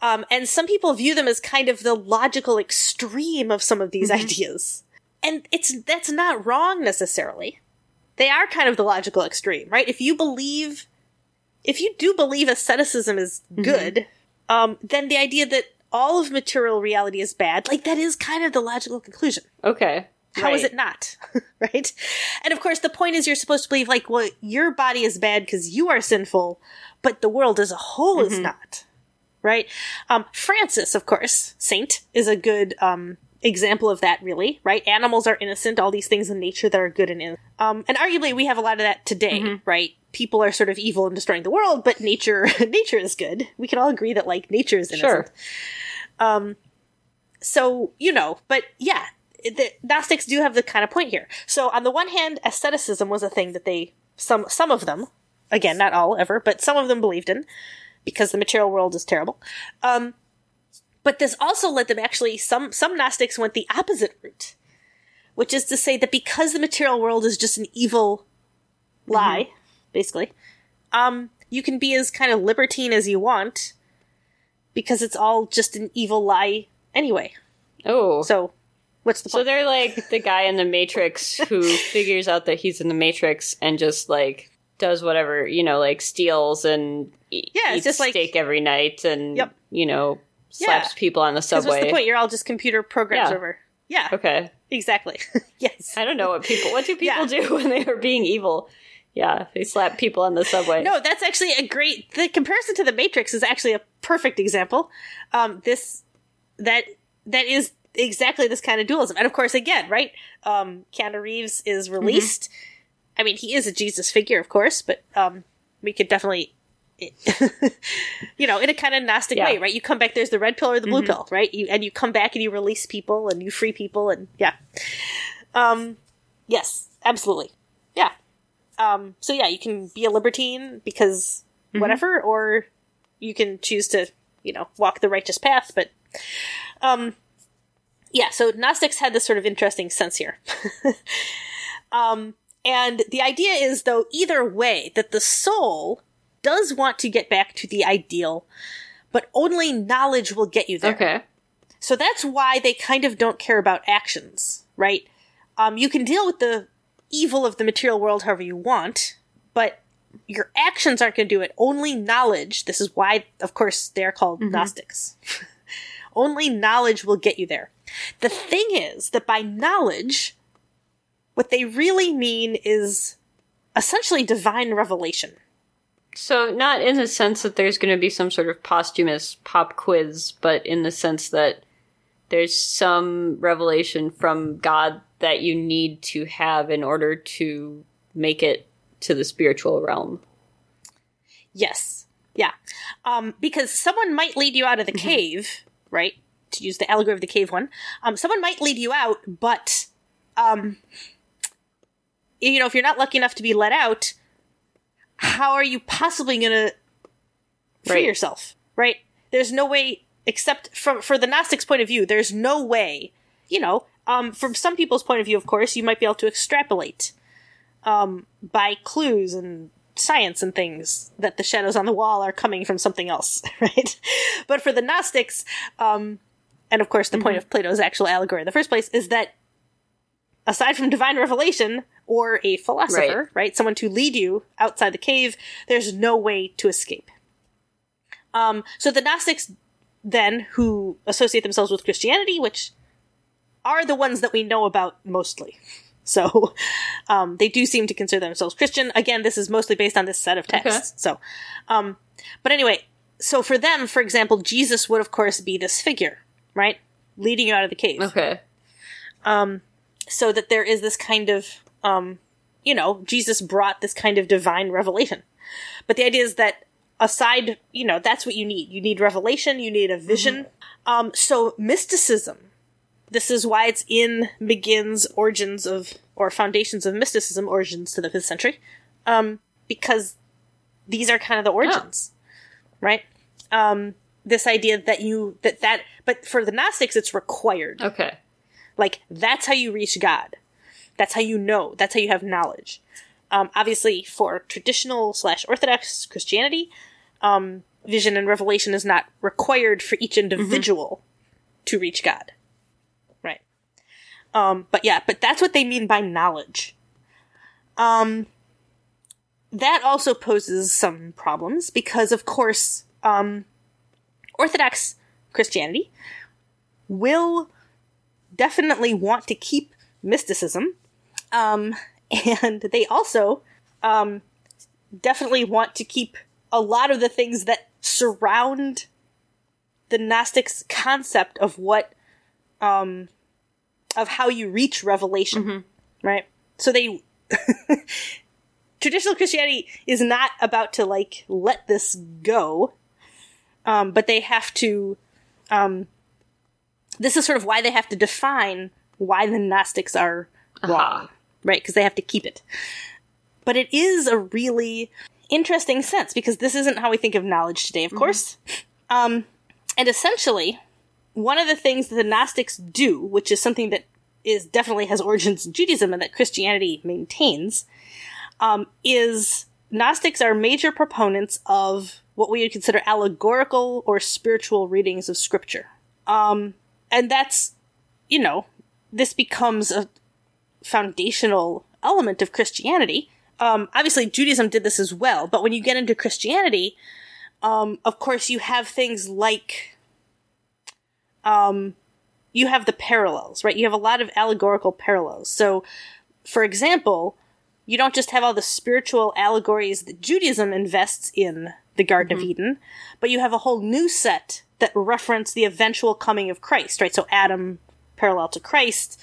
Um, and some people view them as kind of the logical extreme of some of these ideas. And it's, that's not wrong necessarily. They are kind of the logical extreme, right? If you believe, if you do believe asceticism is good, um, then the idea that all of material reality is bad, like that is kind of the logical conclusion. Okay. How is Right. it not? right? And of course, the point is you're supposed to believe, like, well, your body is bad because you are sinful, but the world as a whole is not. Right? Um, Francis, of course, saint, is a good um, example of that, really. Right? Animals are innocent, all these things in nature that are good and innocent. Um, and arguably, we have a lot of that today, right? People are sort of evil and destroying the world, but nature, nature is good. We can all agree that, like, nature is innocent Sure. Um, so you know but yeah the gnostics do have the kind of point here so on the one hand asceticism was a thing that they some some of them again not all ever but some of them believed in because the material world is terrible um but this also led them actually some some gnostics went the opposite route which is to say that because the material world is just an evil lie basically um you can be as kind of libertine as you want because it's all just an evil lie anyway Oh. so, what's the So point? they're like the guy in the Matrix who figures out that he's in the Matrix and just like does whatever, you know, like steals and e- Yeah, it's eats just like- steak every night and Yep. you know slaps Yeah. people on the subway. what's the point? You're all just computer programs Yeah. over. Yeah, Okay, exactly. yes. I don't know what people. What do people Yeah. do when they are being evil? Yeah, they slap people on the subway. No, that's actually a great. The comparison to the Matrix is actually a perfect example. Um, this that that is exactly this kind of dualism, and of course, again, right? Um, Keanu Reeves is released. I mean, he is a Jesus figure, of course, but um, we could definitely. you know, in a kind of Gnostic Yeah. way, right? You come back, there's the red pill or the blue pill, right? You and you come back and you release people and you free people and yeah. Um yes, absolutely. Yeah. Um so yeah, you can be a libertine because whatever, or you can choose to you know, walk the righteous path, but, um, yeah, so Gnostics had this sort of interesting sense here. um, and the idea is, though, either way, that the soul does want to get back to the ideal, but only knowledge will get you there. Okay. So that's why they kind of don't care about actions, right? Um, you can deal with the evil of the material world however you want, but your actions aren't going to do it. Only knowledge. This is why, of course, they're called Gnostics. Only knowledge will get you there. The thing is that by knowledge, what they really mean is essentially divine revelation. So, not in the sense that there's going to be some sort of posthumous pop quiz, but in the sense that there's some revelation from God that you need to have in order to make it to the spiritual realm. Yes. Yeah. Um, because someone might lead you out of the cave, right? To use the allegory of the cave one. Um, someone might lead you out, but, um, you know, if you're not lucky enough to be let out, how are you possibly gonna free Right. yourself, right? There's no way, except from, for the Gnostics' point of view, there's no way, you know, um, from some people's point of view, of course, you might be able to extrapolate um, by clues and science and things that the shadows on the wall are coming from something else, right? But for the Gnostics, um, and of course, the point of Plato's actual allegory in the first place is that aside from divine revelation or a philosopher, right, someone to lead you outside the cave, there's no way to escape. Um, so the Gnostics then, who associate themselves with Christianity, which are the ones that we know about mostly. So, um, they do seem to consider themselves Christian. Again, this is mostly based on this set of texts. So, um, but anyway, so for them, for example, Jesus would of course be this figure, right? Leading you out of the cave. Okay. So that there is this kind of, um, you know, Jesus brought this kind of divine revelation. But the idea is that aside, you know, that's what you need. You need revelation, you need a vision. Um, so mysticism, this is why it's in McGinn's Origins of, or Foundations of Mysticism, Origins to the 5th Century, um, because these are kind of the origins, right? Um, this idea that you, that that, but for the Gnostics, it's required. Okay. Like, that's how you reach God. That's how you know. That's how you have knowledge. Um, obviously, for traditional slash Orthodox Christianity, um, vision and revelation is not required for each individual to reach God. Right. Um, but yeah, but that's what they mean by knowledge. Um, that also poses some problems because, of course, um, Orthodox Christianity will definitely want to keep mysticism. Um, and they also um, definitely want to keep a lot of the things that surround the Gnostics' concept of what, um, of how you reach revelation, right? So they, traditional Christianity is not about to like let this go, um, but they have to, um, this is sort of why they have to define why the Gnostics are wrong, right? Because they have to keep it. But it is a really interesting sense because this isn't how we think of knowledge today, of course. Um, and essentially, one of the things that the Gnostics do, which is something that is definitely has origins in Judaism and that Christianity maintains, um, is Gnostics are major proponents of what we would consider allegorical or spiritual readings of Scripture. Um, and that's, you know, this becomes a foundational element of Christianity. Um, obviously, Judaism did this as well, but when you get into Christianity, um, of course, you have things like, um, you have the parallels, right? You have a lot of allegorical parallels. So, for example, you don't just have all the spiritual allegories that Judaism invests in the Garden of Eden, but you have a whole new set that reference the eventual coming of Christ, right? So Adam parallel to Christ,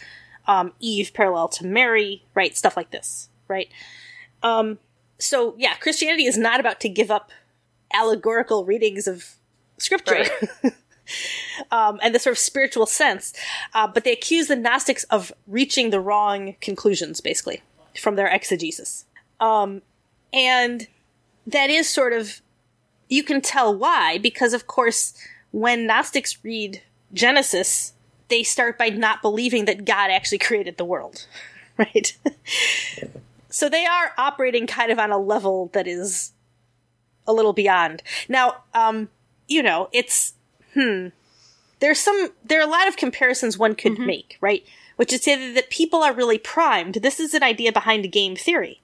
um, Eve parallel to Mary, right? Stuff like this, right? Um, so yeah, Christianity is not about to give up allegorical readings of scripture. um, and the sort of spiritual sense, uh, but they accuse the Gnostics of reaching the wrong conclusions, basically, from their exegesis. Um, and that is sort of you can tell why, because of course, when Gnostics read Genesis, they start by not believing that God actually created the world, right? so they are operating kind of on a level that is a little beyond. Now, um, you know, it's hmm. There's some there are a lot of comparisons one could Mm-hmm. make, right? Which is to say that people are really primed. This is an idea behind game theory.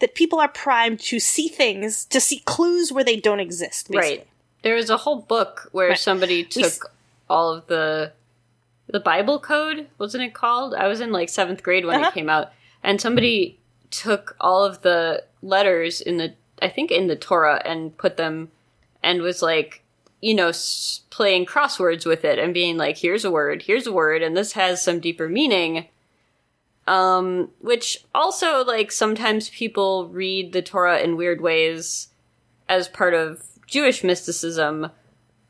That people are primed to see things, to see clues where they don't exist. Basically. Right. There was a whole book where Right. somebody We s- took all of the the Bible code, wasn't it called? I was in like seventh grade when Uh-huh. it came out, and somebody took all of the letters in the I think in the Torah and put them and was like, you know, s- playing crosswords with it and being like, here's a word, here's a word, and this has some deeper meaning. Um, which also like sometimes people read the Torah in weird ways as part of Jewish mysticism.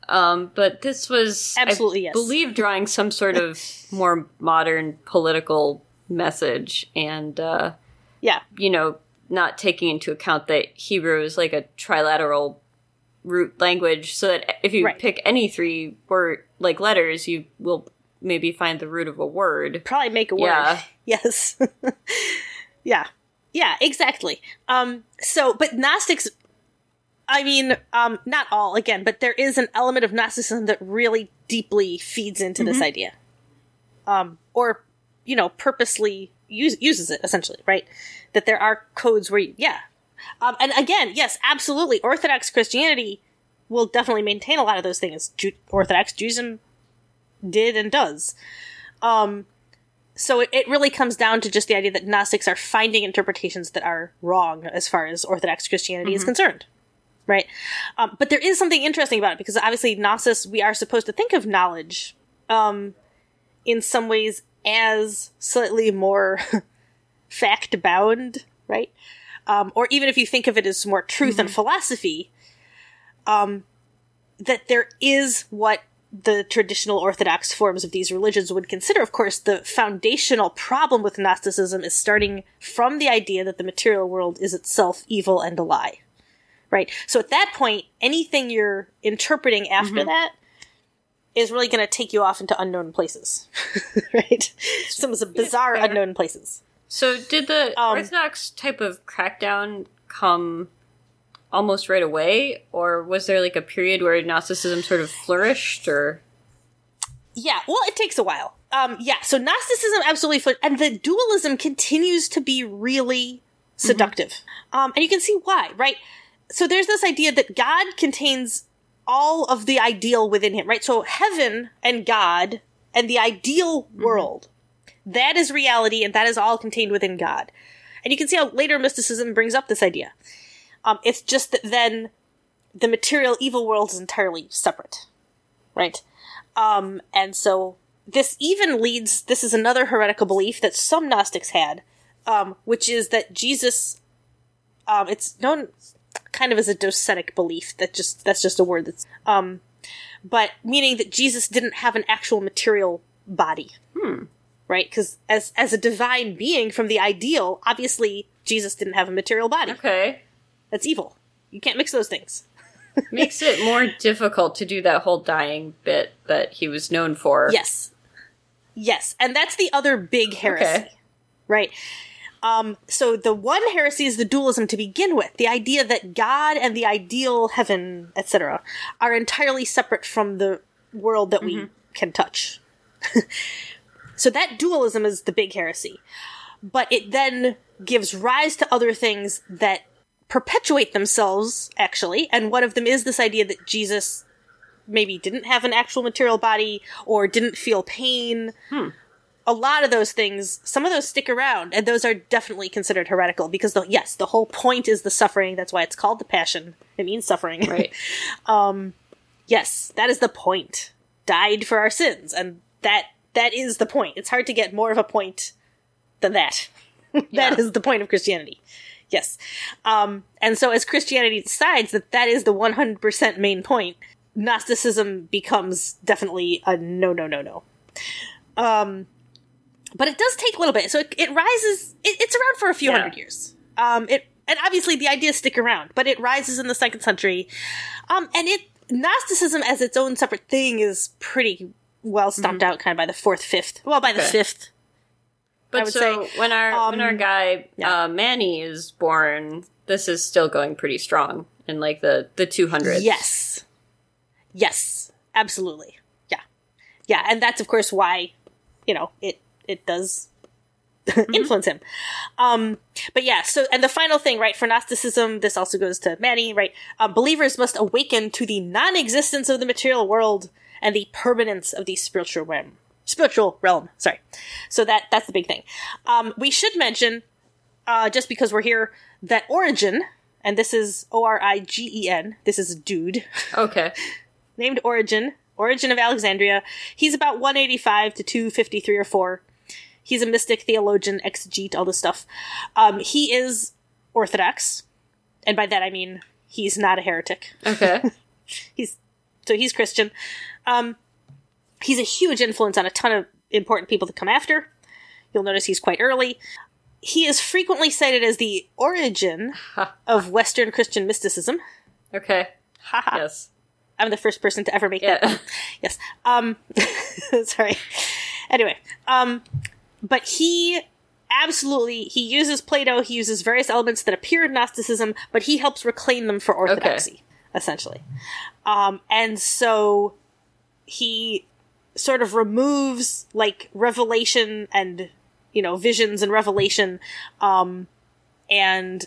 Um, but this was Absolutely, I yes. believe drawing some sort of more modern political message and uh, Yeah. you know, not taking into account that Hebrew is like a trilateral root language, so that if you Right. pick any three word like letters, you will maybe find the root of a word. Probably make a word. Yeah. Yes. yeah. Yeah, exactly. Um, so, but Gnostics, I mean, um, not all, again, but there is an element of Gnosticism that really deeply feeds into this idea. Um, or, you know, purposely use, uses it, essentially, right? That there are codes where, you, yeah. Um, and again, yes, absolutely. Orthodox Christianity will definitely maintain a lot of those things. Ju- Orthodox Judaism did and does. Um, so it, it really comes down to just the idea that Gnostics are finding interpretations that are wrong as far as Orthodox Christianity is concerned. Right? Um, but there is something interesting about it because obviously Gnosis, we are supposed to think of knowledge um, in some ways as slightly more fact bound, right? Um, or even if you think of it as more truth and philosophy, um, that there is what the traditional orthodox forms of these religions would consider. Of course, the foundational problem with Gnosticism is starting from the idea that the material world is itself evil and a lie. Right? So at that point, anything you're interpreting after that is really going to take you off into unknown places. right? Some of the bizarre fair. unknown places. So did the Um, Orthodox type of crackdown come almost right away, or was there like a period where Gnosticism sort of flourished, or Yeah, well, it takes a while. Um, yeah, so Gnosticism absolutely, fl- and the dualism continues to be really seductive. Um, and you can see why, right? So there's this idea that God contains all of the ideal within him, right? So heaven and God and the ideal world, that is reality and that is all contained within God. And you can see how later mysticism brings up this idea. Um, it's just that then the material evil world is entirely separate, right? Um, and so this even leads, this is another heretical belief that some Gnostics had, um, which is that Jesus, um, it's known kind of as a docetic belief that just, that's just a word that's, um, but meaning that Jesus didn't have an actual material body. Right? Because as, as a divine being from the ideal, obviously Jesus didn't have a material body. okay, That's evil. You can't mix those things. makes it more difficult to do that whole dying bit that he was known for. Yes. Yes. And that's the other big heresy. Okay. Right. Um, so the one heresy is the dualism to begin with, the idea that God and the ideal heaven, etc., are entirely separate from the world that we can touch. so that dualism is the big heresy. But it then gives rise to other things that perpetuate themselves, actually, and one of them is this idea that Jesus maybe didn't have an actual material body or didn't feel pain. A lot of those things, some of those stick around, and those are definitely considered heretical because, the, yes, the whole point is the suffering. That's why it's called the passion. It means suffering. Right. yes, that is the point. Died for our sins, and that that is the point. It's hard to get more of a point than that. Yeah. that is the point of Christianity. Yes. Um, and so as Christianity decides that that is the 100% main point, Gnosticism becomes definitely a no, no, no, no. Um, but it does take a little bit. So it, it rises, it, it's around for a few Yeah. hundred years. Um, it, and obviously the ideas stick around, but it rises in the second century. Um, and it Gnosticism as its own separate thing is pretty well stomped out, kind of by the fourth, fifth. Well, by the Okay. fifth. But would so say, when our when our um, guy yeah. uh, Mani is born, this is still going pretty strong in like the the two hundreds. Yes. Yes. Absolutely. Yeah. Yeah, and that's of course why, you know, it it does influence him. Um but yeah, so and the final thing, right, for Gnosticism, this also goes to Mani, right? Um, believers must awaken to the non-existence of the material world and the permanence of the spiritual realm. Spiritual realm, sorry. So that that's the big thing. Um we should mention uh just because we're here that Origen and this is O R I G E N. This is a dude Okay. named Origen, Origen of Alexandria. He's about 185 to 253 or 4. He's a mystic, theologian, exegete, all this stuff. Um, he is Orthodox, and by that I mean he's not a heretic. Okay. He's so he's Christian. Um, he's a huge influence on a ton of important people to come after. You'll notice he's quite early. He is frequently cited as the origin of Western Christian mysticism. okay. Yes. I'm the first person to ever make that yes. Um, sorry. Anyway, um, but he absolutely he uses Plato. He uses various elements that appear in Gnosticism, but he helps reclaim them for orthodoxy, essentially. Um, and so he sort of removes like revelation and you know visions and revelation, um, and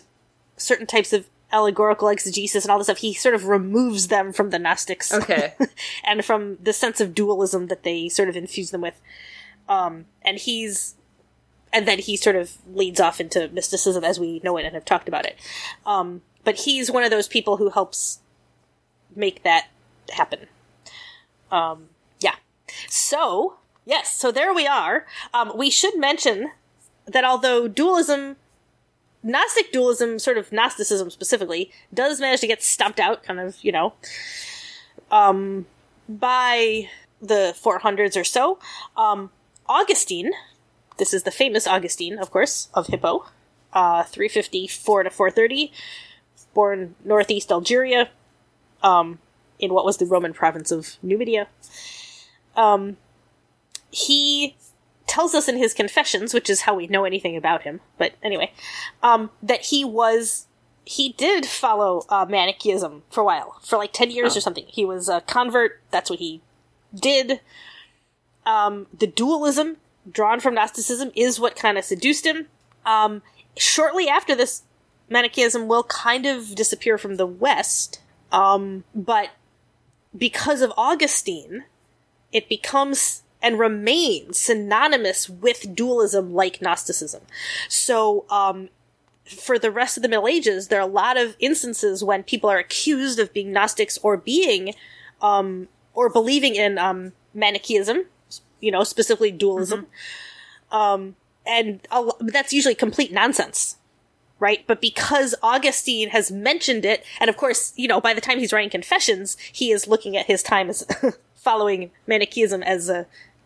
certain types of allegorical exegesis and all this stuff. He sort of removes them from the Gnostics Okay. and from the sense of dualism that they sort of infuse them with. Um, and he's, and then he sort of leads off into mysticism as we know it and have talked about it. Um, but he's one of those people who helps make that happen. Um, yeah. So, yes, so there we are. Um, we should mention that although dualism Gnostic dualism, sort of Gnosticism specifically, does manage to get stomped out, kind of, you know, um, by the 400s or so. Augustine, this is the famous Augustine, of course, of Hippo, uh, 354 to 430, born northeast Algeria, um, in what was the Roman province of Numidia. Um, he tells us in his confessions, which is how we know anything about him, but anyway, um, that he was he did follow uh, Manichaeism for a while, for like ten years or something. He was a convert. That's what he did. Um, the dualism drawn from Gnosticism is what kind of seduced him. Um, shortly after this, Manichaeism will kind of disappear from the West, um, but because of Augustine, it becomes and remains synonymous with dualism like Gnosticism. So, um, for the rest of the Middle Ages, there are a lot of instances when people are accused of being Gnostics or being, um, or believing in, um, Manichaeism, you know, specifically dualism. Um, and lo- that's usually complete nonsense. Right? But because Augustine has mentioned it, and of course, you know, by the time he's writing Confessions, he is looking at his time as following Manichaeism as a,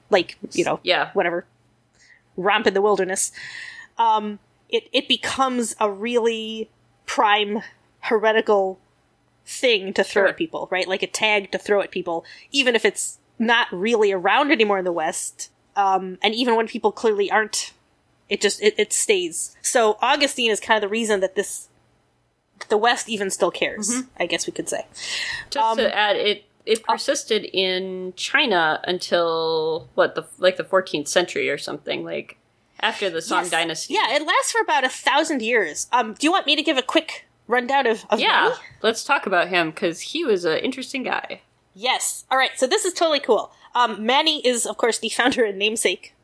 like, you know, Yeah. whatever, romp in the wilderness. Um, it, it becomes a really prime heretical thing to throw Sure. at people, right? Like a tag to throw at people, even if it's not really around anymore in the West. Um, and even when people clearly aren't, it just, it, it stays. So Augustine is kind of the reason that this, the West even still cares, I guess we could say. Just Um, to add, it it persisted in China until what the like the 14th century or something. Like after the Song Yes. Dynasty. Yeah, it lasts for about a thousand years. Um, do you want me to give a quick rundown of, of Yeah. Mani? Let's talk about him because he was an interesting guy. Yes. All right. So this is totally cool. Um, Mani is, of course, the founder and namesake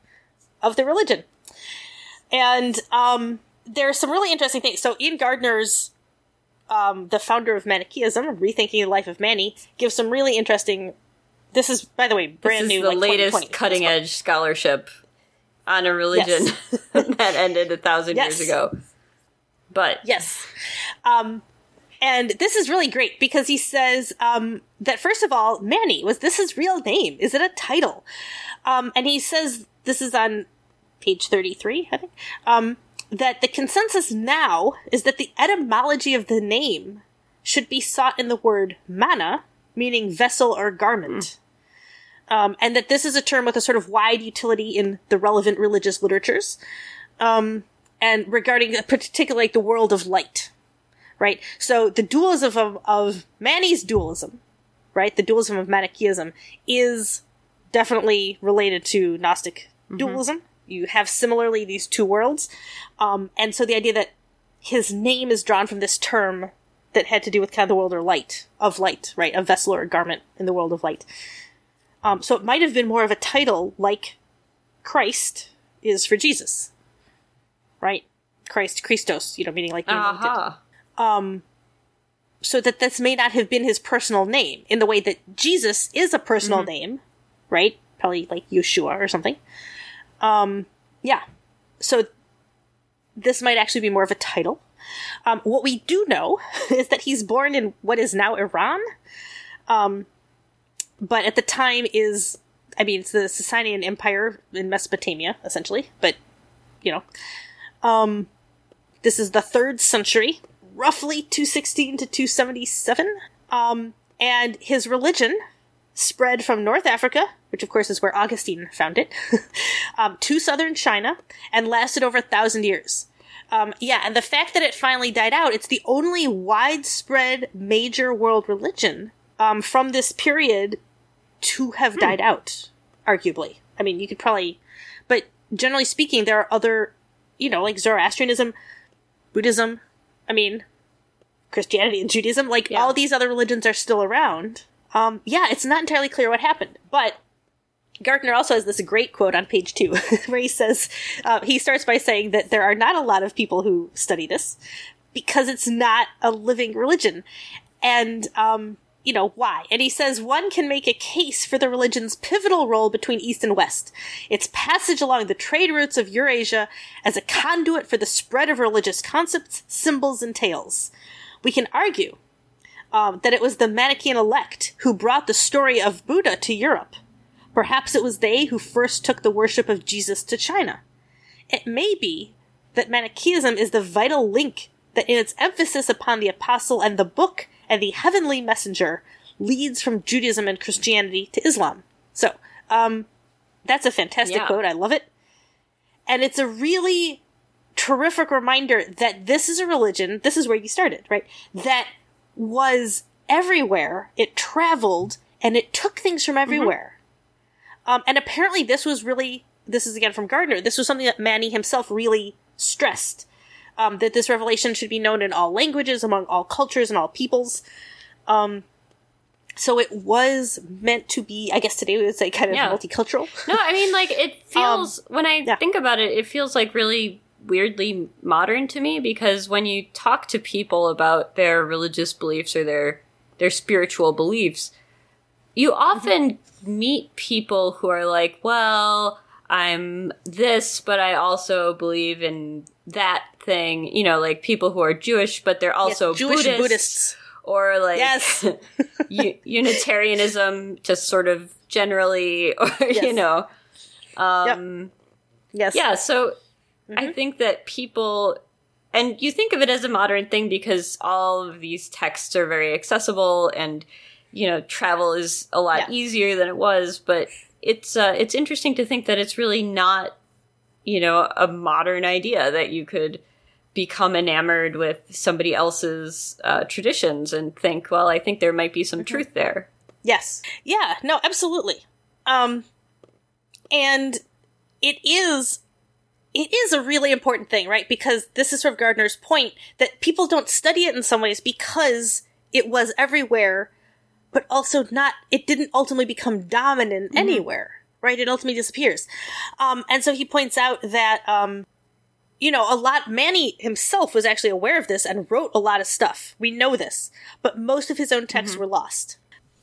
of the religion, and um, there are some really interesting things. So Iain Gardner's, um, the founder of Manichaeism, rethinking the life of Mani, gives some really interesting. This is, by the way, brand this new. the like, latest cutting edge scholarship on a religion that ended a thousand Yes. years ago. But Yes. Um, and this is really great because he says um, that first of all, Mani was this his real name? Is it a title? Um, and he says this is on page thirty-three, I think. Um, that the consensus now is that the etymology of the name should be sought in the word mana, meaning vessel or garment. Um, and that this is a term with a sort of wide utility in the relevant religious literatures, um, and regarding particularly like the world of light, right? So the dualism of, of Mani's dualism, right? The dualism of Manichaeism is definitely related to Gnostic dualism. You have similarly these two worlds, um, and so the idea that his name is drawn from this term that had to do with kind of the world of light, of light, right? A vessel or a garment in the world of light. Um, so it might have been more of a title like Christ is for Jesus, right? Christ, Christos, you know, meaning like. Aha. Um, so that this may not have been his personal name in the way that Jesus is a personal name, right? Probably like Yeshua or something. Um, yeah. So this might actually be more of a title. Um, what we do know is that he's born in what is now Iran. Um, but at the time is, I mean, it's the Sasanian Empire in Mesopotamia, essentially. But, you know, um, this is the third century, roughly 216 to 277. Um, and his religion spread from North Africa, which of course is where Augustine found it, um, to southern China, and lasted over a thousand years. Um, yeah, and the fact that it finally died out, it's the only widespread major world religion um, from this period to have died out, arguably. I mean, you could probably, but generally speaking, there are other, you know, like Zoroastrianism, Buddhism, I mean, Christianity and Judaism, like Yeah. all these other religions are still around. Um, yeah, it's not entirely clear what happened, but Gardner also has this great quote on page two where he says, uh, he starts by saying that there are not a lot of people who study this because it's not a living religion. And, um, you know, why? And he says one can make a case for the religion's pivotal role between East and West, its passage along the trade routes of Eurasia as a conduit for the spread of religious concepts, symbols, and tales. We can argue um, that it was the Manichaean elect who brought the story of Buddha to Europe. Perhaps it was they who first took the worship of Jesus to China. It may be that Manichaeism is the vital link that, in its emphasis upon the apostle and the book and the heavenly messenger, leads from Judaism and Christianity to Islam. So, um, that's a fantastic Yeah. quote. I love it. And it's a really terrific reminder that this is a religion, this is where you started, right? That was everywhere. It traveled and it took things from everywhere. Um, and apparently this was really, this is again from Gardner, this was something that Mani himself really stressed. Um, that this revelation should be known in all languages, among all cultures and all peoples. Um, so it was meant to be, I guess today we would say kind of Yeah. multicultural. No, I mean, like, it feels, when I Um, yeah. think about it, it feels like really weirdly modern to me because when you talk to people about their religious beliefs or their, their spiritual beliefs, you often meet people who are like, well, I'm this, but I also believe in that thing. You know, like people who are Jewish, but they're also Yes, Jewish Buddhists, Buddhists. or like Yes. U- Unitarianism, just sort of generally, or you know, um, Yes. yeah. So I Mm-hmm. think that people, and you think of it as a modern thing because all of these texts are very accessible, and you know, travel is a lot Yeah. easier than it was. But it's uh, it's interesting to think that it's really not, you know, a modern idea that you could become enamored with somebody else's uh, traditions and think, well, I think there might be some Mm-hmm. truth there. Yes. Yeah, no, absolutely. Um and it is it is a really important thing, right? Because this is sort of Gardner's point that people don't study it in some ways because it was everywhere, but also not it didn't ultimately become dominant anywhere. Right? It ultimately disappears. Um and so he points out that um you know, a lot, Mani himself was actually aware of this and wrote a lot of stuff. We know this. But most of his own texts were lost.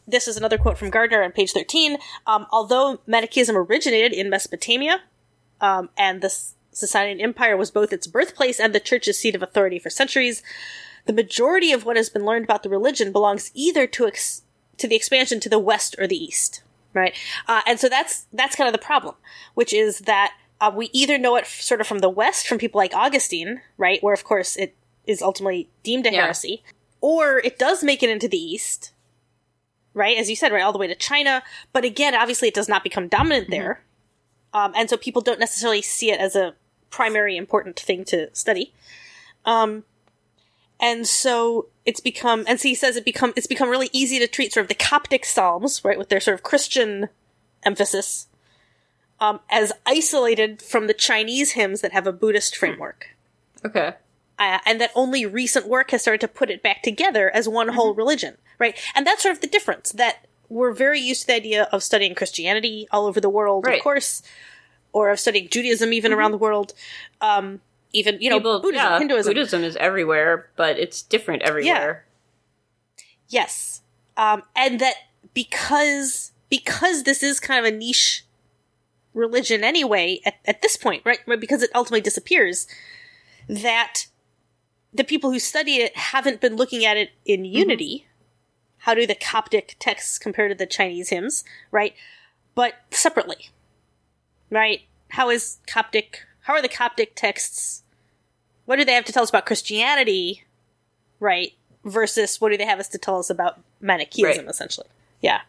This is another quote from Gardner on page 13. Um, although Manichaeism originated in Mesopotamia, um, and the Sasanian Empire was both its birthplace and the church's seat of authority for centuries, the majority of what has been learned about the religion belongs either to ex- to the expansion to the west or the east, right? Uh, and so that's that's kind of the problem, which is that Uh, we either know it f- sort of from the West, from people like Augustine, right, where of course it is ultimately deemed a Yeah. heresy, or it does make it into the East, right, as you said, right, all the way to China. But again, obviously, it does not become dominant there, um, and so people don't necessarily see it as a primary important thing to study. Um, and so it's become, and so he says it become it's become really easy to treat sort of the Coptic Psalms, right, with their sort of Christian emphasis, um, as isolated from the Chinese hymns that have a Buddhist framework. Okay. Uh, and that only recent work has started to put it back together as one whole religion, right? And that's sort of the difference that we're very used to the idea of studying Christianity all over the world, Right. of course, or of studying Judaism even around the world. Um, even, you know, People, Buddhism, yeah, Hinduism. Buddhism is everywhere, but it's different everywhere. Yes. Um, and that because because this is kind of a niche religion anyway at, at this point, right? right? Because it ultimately disappears, that the people who study it haven't been looking at it in unity. How do the Coptic texts compare to the Chinese hymns, right? But separately. Right? How is Coptic how are the Coptic texts what do they have to tell us about Christianity, right? Versus what do they have us to tell us about Manichaeism, Right. essentially? Yeah.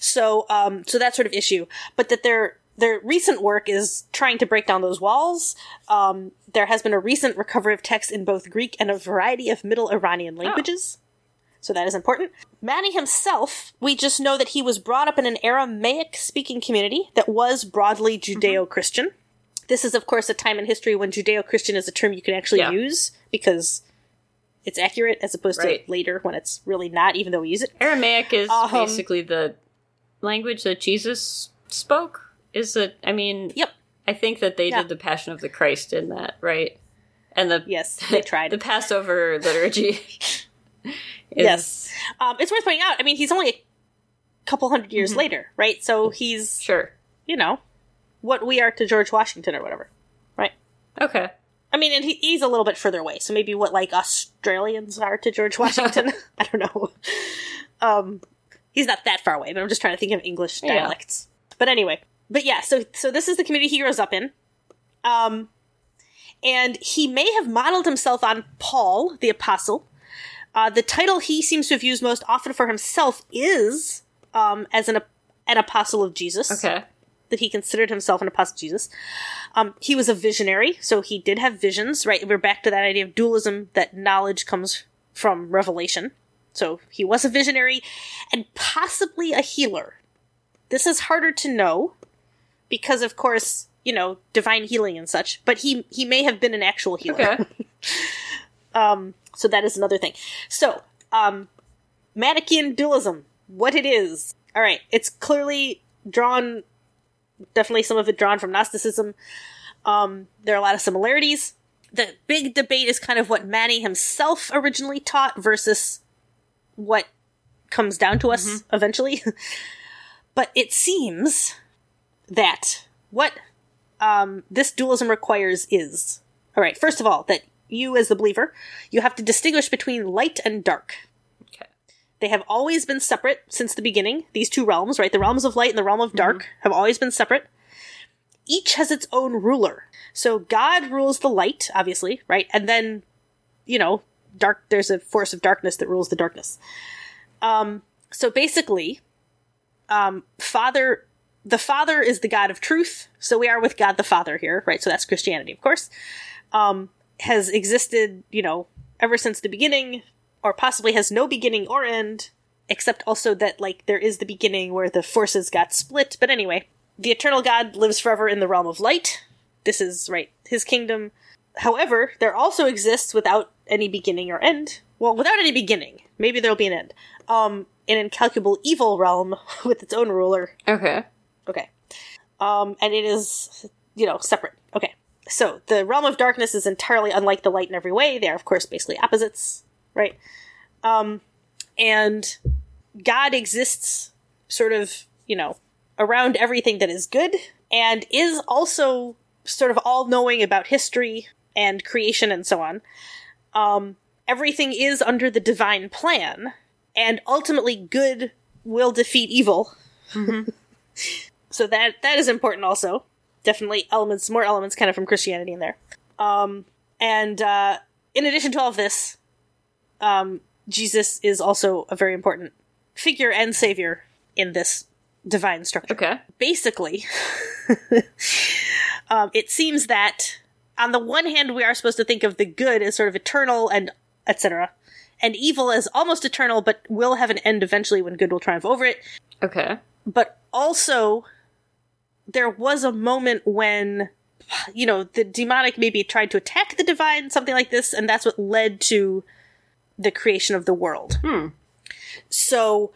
So, um, so that sort of issue, but that their their recent work is trying to break down those walls. Um, there has been a recent recovery of texts in both Greek and a variety of Middle Iranian languages. So that is important. Mani himself, we just know that he was brought up in an Aramaic speaking community that was broadly Judeo Christian. This is, of course, a time in history when Judeo Christian is a term you can actually Yeah. use because it's accurate as opposed Right. to later when it's really not, even though we use it. Aramaic is Um, basically the language that Jesus spoke. Is it? I mean, Yep. I think that they Yeah. did the Passion of the Christ in that, right? And the Yes, they tried. the Passover liturgy. is- Yes. Um, it's worth pointing out, I mean, he's only a couple hundred years Mm-hmm. Mhm. later, right? So he's, Sure. you know, what we are to George Washington or whatever, right? Okay. I mean, and he, he's a little bit further away, so maybe what like Australians are to George Washington. I don't know. Um, he's not that far away, but I'm just trying to think of English Yeah. dialects. But anyway, but yeah, so so this is the community he grows up in, um, and he may have modeled himself on Paul the apostle. Uh, the title he seems to have used most often for himself is um, as an an apostle of Jesus Okay. That he considered himself an apostle of Jesus. Um, he was a visionary, so he did have visions, right? We're back to that idea of dualism that knowledge comes from revelation. So he was a visionary and possibly a healer. This is harder to know because, of course, you know, divine healing and such, but he, he may have been an actual healer. Okay. Um, so that is another thing. So, um, Manichaean dualism, what it is. All right, it's clearly drawn, definitely some of it drawn from Gnosticism. Um, there are a lot of similarities. The big debate is kind of what Mani himself originally taught versus what comes down to us eventually. but it seems that what um, this dualism requires is all right. First of all, that you as the believer, you have to distinguish between light and dark. They have always been separate since the beginning. These two realms, right? The realms of light and the realm of dark have always been separate. Each has its own ruler. So God rules the light, obviously, right? And then, you know, dark. There's a force of darkness that rules the darkness. Um. So basically, um, Father, the Father is the God of truth. So we are with God the Father here, right? So that's Christianity, of course. Um, has existed, you know, ever since the beginning, or possibly has no beginning or end, except also that, like, there is the beginning where the forces got split. But anyway, the eternal God lives forever in the realm of light. This is, right, his kingdom. However, there also exists without any beginning or end. Well, without any beginning. Maybe there'll be an end. Um, an incalculable evil realm with its own ruler Okay. Okay. Um, and it is, you know, separate. Okay. So the realm of darkness is entirely unlike the light in every way. They are, of course, basically opposites, right? Um, and God exists sort of, you know, around everything that is good and is also sort of all knowing about history and creation and so on. Um, everything is under the divine plan, and ultimately good will defeat evil. so that that is important also. definitely elements, more elements kind of from Christianity in there. Um, and uh, in addition to all of this, um, Jesus is also a very important figure and savior in this divine structure. Okay. Basically, um, it seems that on the one hand, we are supposed to think of the good as sort of eternal and etc., and evil as almost eternal, but will have an end eventually when good will triumph over it. Okay. But also, there was a moment when, you know, the demonic maybe tried to attack the divine, something like this, and that's what led to the creation of the world. Hmm. So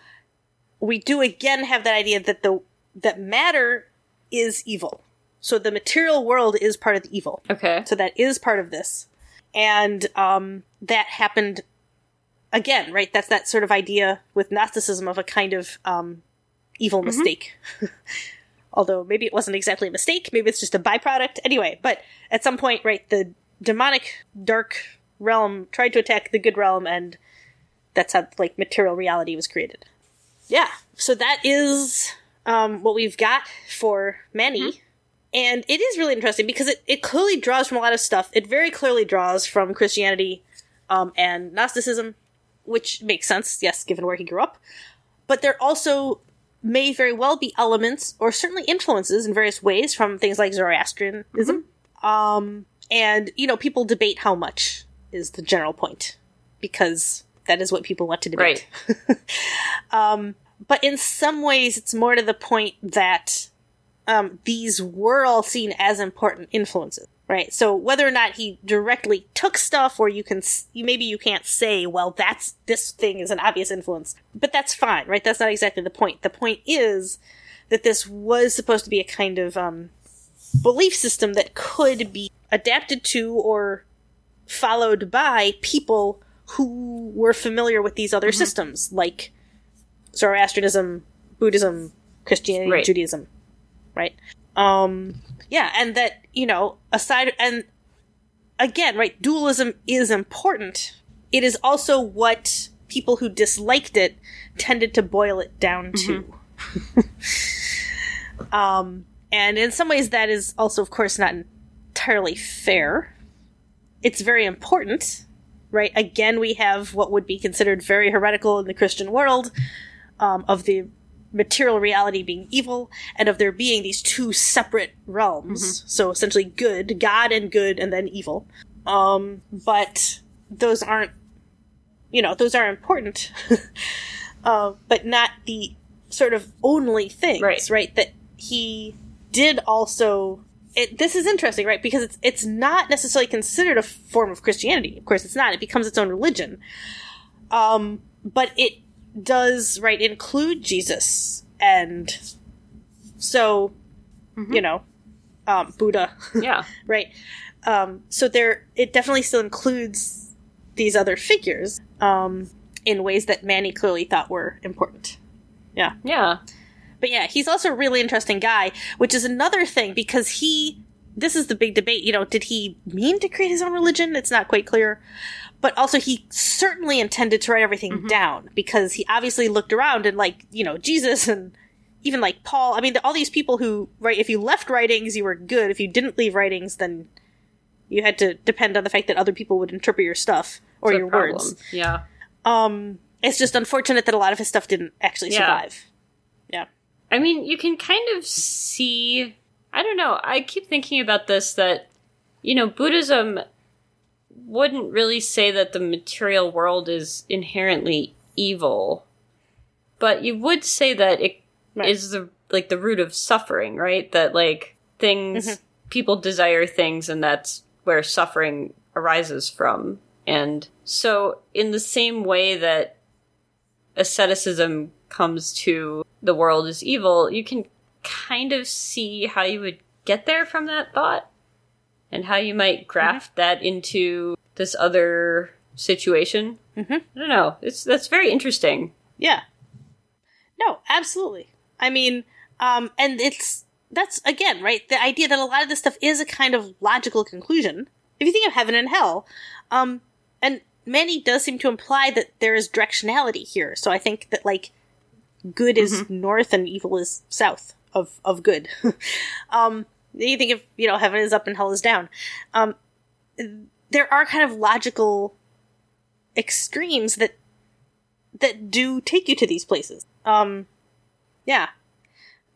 we do again have that idea that the that matter is evil. So the material world is part of the evil. Okay. So that is part of this. And um, that happened again, right? That's that sort of idea with Gnosticism of a kind of um, evil mistake. Although maybe it wasn't exactly a mistake, maybe it's just a byproduct. Anyway, but at some point, right, the demonic dark realm tried to attack the good realm, and that's how like material reality was created. Yeah, so that is um, what we've got for Mani. And it is really interesting because it, it clearly draws from a lot of stuff. It very clearly draws from Christianity um, and Gnosticism, which makes sense, yes, given where he grew up. But there also may very well be elements, or certainly influences in various ways, from things like Zoroastrianism. Um, and, you know, people debate how much is the general point, because that is what people want to debate. Right. Um, but in some ways, it's more to the point that um, these were all seen as important influences, right? So whether or not he directly took stuff, or you can, you maybe you can't say, well, that's this thing is an obvious influence, but that's fine, right? That's not exactly the point. The point is that this was supposed to be a kind of um, belief system that could be adapted to or followed by people who were familiar with these other systems, like Zoroastrianism, Buddhism, Christianity, Right. Judaism, right? Um, yeah, and that you know, aside and again, right, dualism is important. It is also what people who disliked it tended to boil it down to. um, and in some ways, that is also, of course, not entirely fair. It's very important, right? Again, we have what would be considered very heretical in the Christian world um, of the material reality being evil and of there being these two separate realms. So essentially good, God and good, and then evil. Um, but those aren't, you know, those are important, uh, but not the sort of only things, Right. right? That he did also. It, this is interesting, right? Because it's it's not necessarily considered a form of Christianity. Of course, it's not. It becomes its own religion. Um, but it does right include Jesus and so you know um, Buddha, Yeah. right? Um, so there, it definitely still includes these other figures um, in ways that Mani clearly thought were important. Yeah. Yeah. But yeah, he's also a really interesting guy, which is another thing because he. This is the big debate. You know, did he mean to create his own religion? It's not quite clear. But also, he certainly intended to write everything down because he obviously looked around and, like, you know, Jesus and even like Paul. I mean, all these people who, write, if you left writings, you were good. If you didn't leave writings, then you had to depend on the fact that other people would interpret your stuff or It's your words. Yeah. Um, it's just unfortunate that a lot of his stuff didn't actually Yeah. survive. Yeah. I mean, you can kind of see. I don't know. I keep thinking about this that, you know, Buddhism wouldn't really say that the material world is inherently evil, but you would say that it is Right. the like the root of suffering, right? That like things Mm-hmm. people desire things, and that's where suffering arises from. And so, in the same way that asceticism comes to the world is evil, you can kind of see how you would get there from that thought and how you might graft that into this other situation. Mm-hmm. I don't know. It's that's very interesting. Yeah. No, absolutely. I mean, um, and it's that's again right the idea that a lot of this stuff is a kind of logical conclusion. If you think of heaven and hell, um, and Mani does seem to imply that there is directionality here. So I think that like good is north and evil is south of of good. um, you think of you know heaven is up and hell is down. Um, there are kind of logical extremes that that do take you to these places. Um, yeah.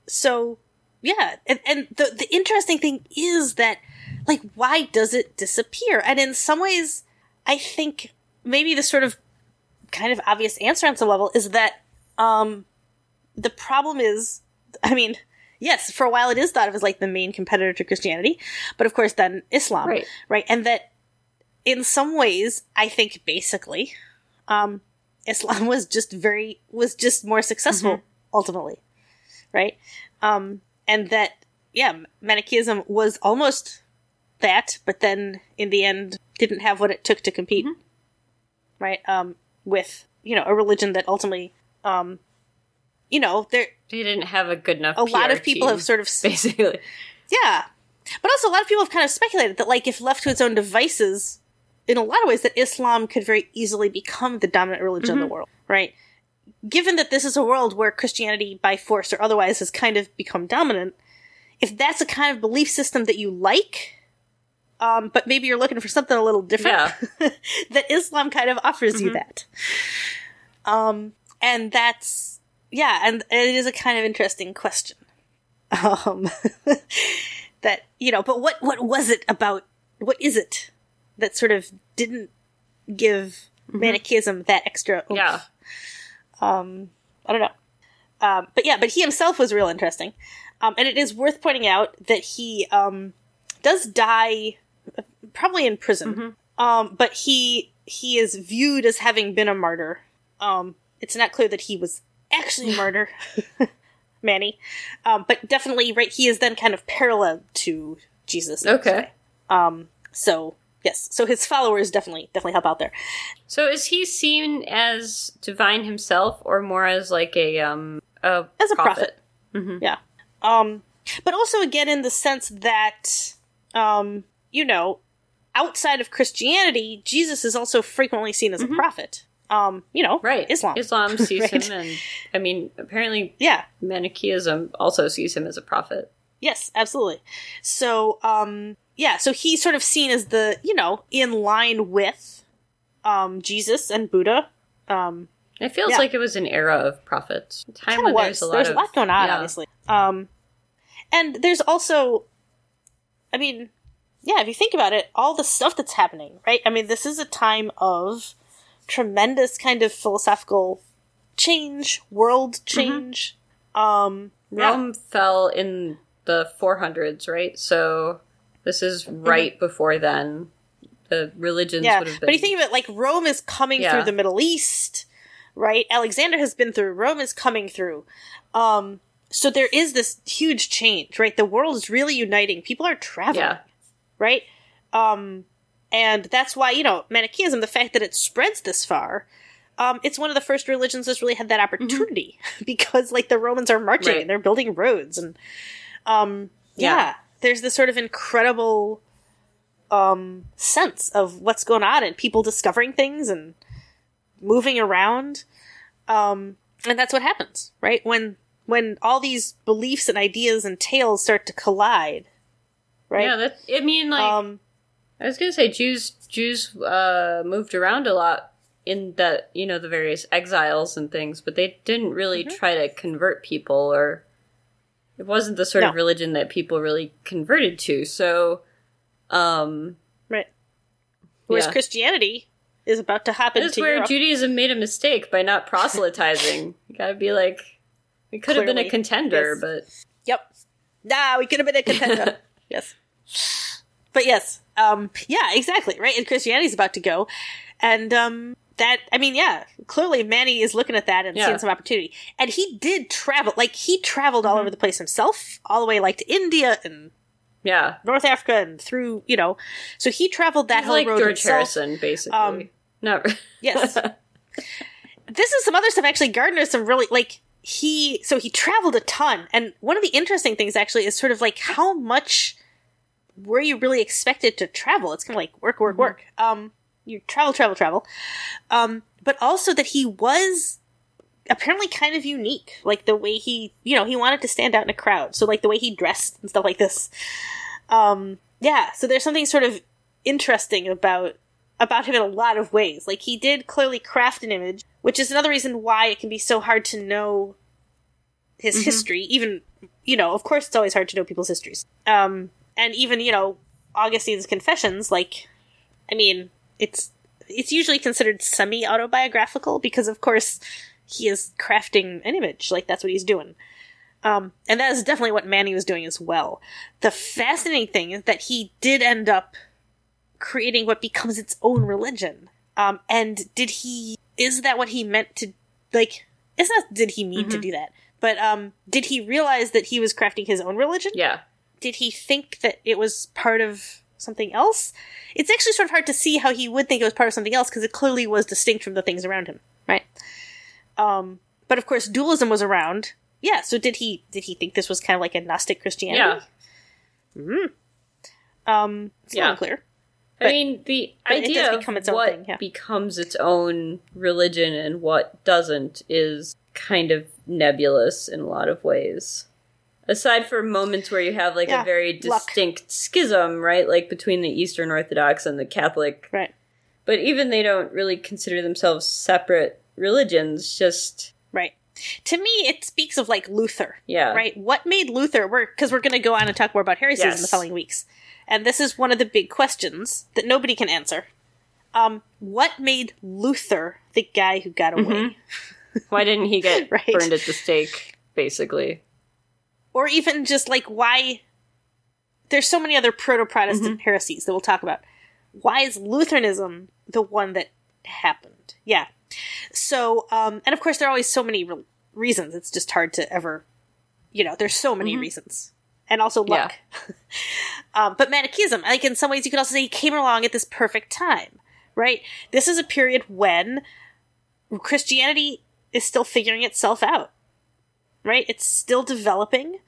So yeah, and, and the the interesting thing is that like why does it disappear? And in some ways, I think maybe the sort of kind of obvious answer on some level is that um the problem is I mean, yes, for a while it is thought of as like the main competitor to Christianity, but of course then Islam, Right. right? And that in some ways, I think basically, um, Islam was just very was just more successful ultimately, right? Um, and that yeah, Manichaeism was almost that, but then in the end didn't have what it took to compete, right? Um, with you know a religion that ultimately, um, you know, there They didn't have a good enough. a lot of people team, have sort of basically. yeah. But also, a lot of people have kind of speculated that, like, if left to its own devices, in a lot of ways, that Islam could very easily become the dominant religion of the world, right? Given that this is a world where Christianity, by force or otherwise, has kind of become dominant, if that's a kind of belief system that you like, um, but maybe you're looking for something a little different, that Islam kind of offers you that. Um, and that's, yeah, and it is a kind of interesting question. Um, that you know, but what what was it about? What is it that sort of didn't give Manichaeism that extra? oomph? Yeah. Um, I don't know. Um, but yeah, but he himself was real interesting. Um, and it is worth pointing out that he um, does die uh, probably in prison. Um, but he he is viewed as having been a martyr. Um, it's not clear that he was actually murder Mani. Um, but definitely, right, he is then kind of parallel to Jesus. Okay. Um, so yes, so his followers definitely definitely help out there. So is he seen as divine himself, or more as like a um a As a prophet. Mhm. Yeah. Um, but also again in the sense that, um, you know, outside of Christianity, Jesus is also frequently seen as a prophet. Um, you know. Right. Islam. Islam sees Right. him, and I mean, apparently Yeah. Manichaeism also sees him as a prophet. Yes, absolutely. So, um, yeah, so he's sort of seen as the, you know, in line with, um, Jesus and Buddha. Um, It feels Yeah. like it was an era of prophets. A Time when there's was. a lot There's of a lot going on, yeah. obviously. Um, and there's also, I mean, yeah, if you think about it, all the stuff that's happening, right? I mean, this is a time of tremendous kind of philosophical change, world Mm-hmm. change. Um, yeah. Rome fell in the 400s, right? So this is right before then. The religions Mm-hmm. yeah, would have been. but you think of it like Rome is coming Yeah. through the Middle East, right? Alexander has been through. Rome is coming through. Um, so there is this huge change, right? The world is really uniting. People are traveling. yeah, right? Um, and that's why you know Manichaeism, the fact that it spreads this far, um, it's one of the first religions that's really had that opportunity because like the Romans are marching Mm-hmm. Right. and they're building roads and um, yeah. Yeah. there's this sort of incredible um sense of what's going on and people discovering things and moving around um and that's what happens right when when all these beliefs and ideas and tales start to collide right yeah. That I mean, like um I was gonna say, Jews Jews uh, moved around a lot in that you know the various exiles and things, but they didn't really Mm-hmm. try to convert people, or it wasn't the sort of religion that people really converted to. So, um, Right. Whereas Yeah. Christianity is about to happen. this is where Europe. Judaism made a mistake by not proselytizing. you gotta be like, we could have been a contender, yes. but Yep. Nah, we could have been a contender. yes. But yes, um, yeah, exactly, right? And Christianity's about to go. And, um, that, I mean, yeah, clearly Mani is looking at that and Yeah. seeing some opportunity. And he did travel, like, he traveled Mm-hmm. all over the place himself, all the way, like, to India and yeah, North Africa and through, you know. So he traveled that He's whole like road George himself. Harrison, basically. Um, Not Yes. this is some other stuff actually Gardner's some really like he so he traveled a ton and one of the interesting things actually is sort of like how much were you really expected to travel it's kind of like work work work um you travel travel travel um but also that he was apparently kind of unique. Like the way he, you know, he wanted to stand out in a crowd. So like the way he dressed and stuff like this. Um, yeah. So there's something sort of interesting about about him in a lot of ways. Like he did clearly craft an image, which is another reason why it can be so hard to know his Mhm. history. Even you know, of course, it's always hard to know people's histories. Um, and even you know, Augustine's confessions. Like, I mean, it's it's usually considered semi autobiographical because, of course, he is crafting an image. Like that's what he's doing. Um, and that is definitely what Mani was doing as well. The fascinating thing is that he did end up creating what becomes its own religion. Um, and did he? Is that what he meant to? Like, it's not. Did he mean to Mhm. do that? But um, did he realize that he was crafting his own religion? Yeah. Did he think that it was part of something else? It's actually sort of hard to see how he would think it was part of something else because it clearly was distinct from the things around him, right? Um, but of course, dualism was around. Yeah. So did he? Did he think this was kind of like a Gnostic Christianity? Yeah. Hmm. Um, it's Yeah. not unclear. I mean, the but it idea become of its own what thing, yeah. becomes its own religion and what doesn't is kind of nebulous in a lot of ways. Aside from moments where you have like Yeah, a very luck. distinct schism, right? Like between the Eastern Orthodox and the Catholic. Right. But even they don't really consider themselves separate religions, just Right. To me, it speaks of like Luther. yeah. right? What made Luther work? Because we're going to go on and talk more about heresies in the following weeks. And this is one of the big questions that nobody can answer. Um, what made Luther the guy who got away? Mhm. Why didn't he get Right. burned at the stake, basically? Or even just like why there's so many other proto Protestant Mm-hmm. heresies that we'll talk about. Why is Lutheranism the one that happened? Yeah. So, um, and of course, there are always so many re- reasons. It's just hard to ever, you know, there's so many Mhm. reasons. And also Yeah. luck. um, but Manichaeism, like in some ways, you could also say he came along at this perfect time, right? This is a period when Christianity is still figuring itself out, right? It's still developing.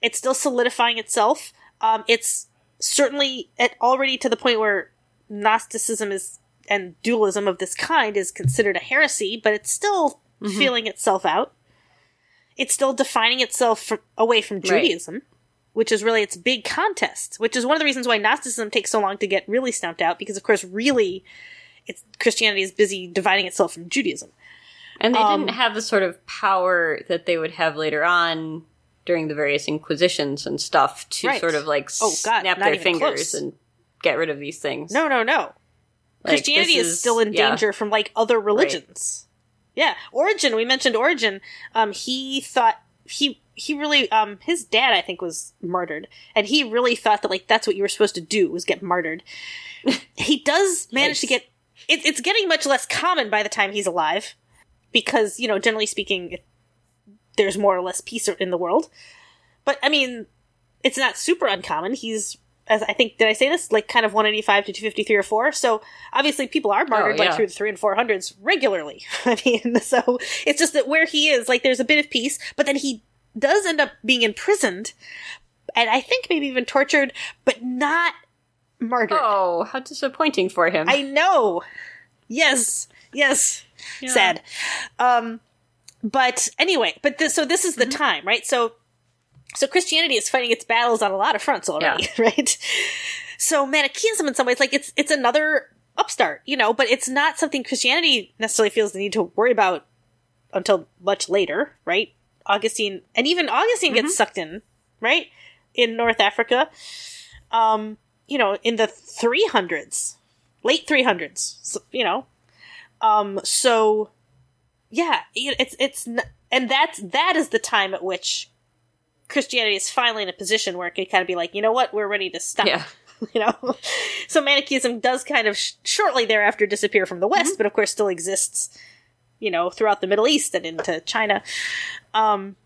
It's still solidifying itself. Um, it's certainly at already to the point where Gnosticism is and dualism of this kind is considered a heresy, but it's still Mhm. feeling itself out. It's still defining itself fr away from Right. Judaism, which is really its big contest. Which is one of the reasons why Gnosticism takes so long to get really stamped out, because of course, really, it's Christianity is busy dividing itself from Judaism. And they Um, didn't have the sort of power that they would have later on during the various inquisitions and stuff to Right. sort of like Oh, God, snap their fingers close. and get rid of these things. No, no, no. Like, Christianity this is, still in yeah. danger from like other religions. Yeah, Origen. We mentioned Origen. Um, he thought he he really um his dad I think was martyred, and he really thought that like that's what you were supposed to do was get martyred. he does manage to get it, it's getting much less common by the time he's alive, because you know generally speaking, there's more or less peace in the world. But I mean, it's not super uncommon. He's as I think did I say this like kind of 185 to 253 or 4. So obviously people are martyred Oh, yeah. like through the 3 and 400s regularly. I mean, so it's just that where he is like there's a bit of peace, but then he does end up being imprisoned and I think maybe even tortured, but not martyred. Oh, how disappointing for him. I know. Yes. Yes. Yeah. Sad. Um but anyway, but this, so this is the time, right? So so Christianity is fighting its battles on a lot of fronts already, right? So Manichaeism in some ways like it's it's another upstart, you know, but it's not something Christianity necessarily feels the need to worry about until much later, right? Augustine and even Augustine gets sucked in, right? In North Africa. Um, you know, in the 300s, late 300s, so, you know. Um, so yeah, it's it's n- and that's that is the time at which Christianity is finally in a position where it can kind of be like, you know what, we're ready to stop. Yeah. You know, so Manichaeism does kind of sh- shortly thereafter disappear from the West, but of course still exists, you know, throughout the Middle East and into China. Um,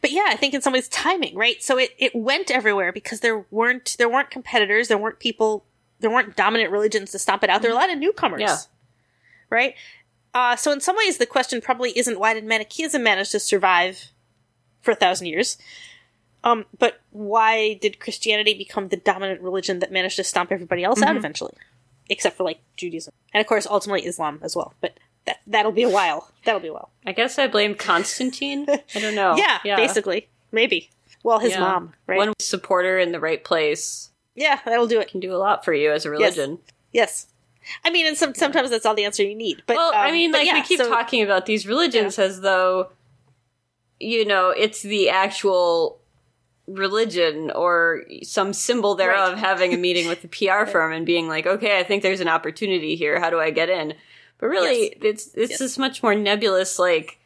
but yeah, I think in some ways timing, right? So it, it went everywhere because there weren't there weren't competitors, there weren't people, there weren't dominant religions to stomp it out. There were a lot of newcomers, Yeah. Right? Uh, so in some ways, the question probably isn't why did Manichaeism manage to survive for a thousand years, um, but why did Christianity become the dominant religion that managed to stomp everybody else out Mhm. eventually, except for like Judaism and of course ultimately Islam as well. But that that'll be a while. That'll be a while. I guess I blame Constantine. I don't know. yeah, basically. Maybe. Well, his Yeah. mom, right? One supporter in the right place yeah, that'll do it. can do a lot for you as a religion. Yes. I mean, and some, sometimes that's all the answer you need. But Well, I um, mean, like yeah, we keep so- talking about these religions as though, you know, it's the actual religion or some symbol thereof Right. having a meeting with the PR firm and being like, okay, I think there's an opportunity here. How do I get in? But really, it's it's Yes. this much more nebulous. Like,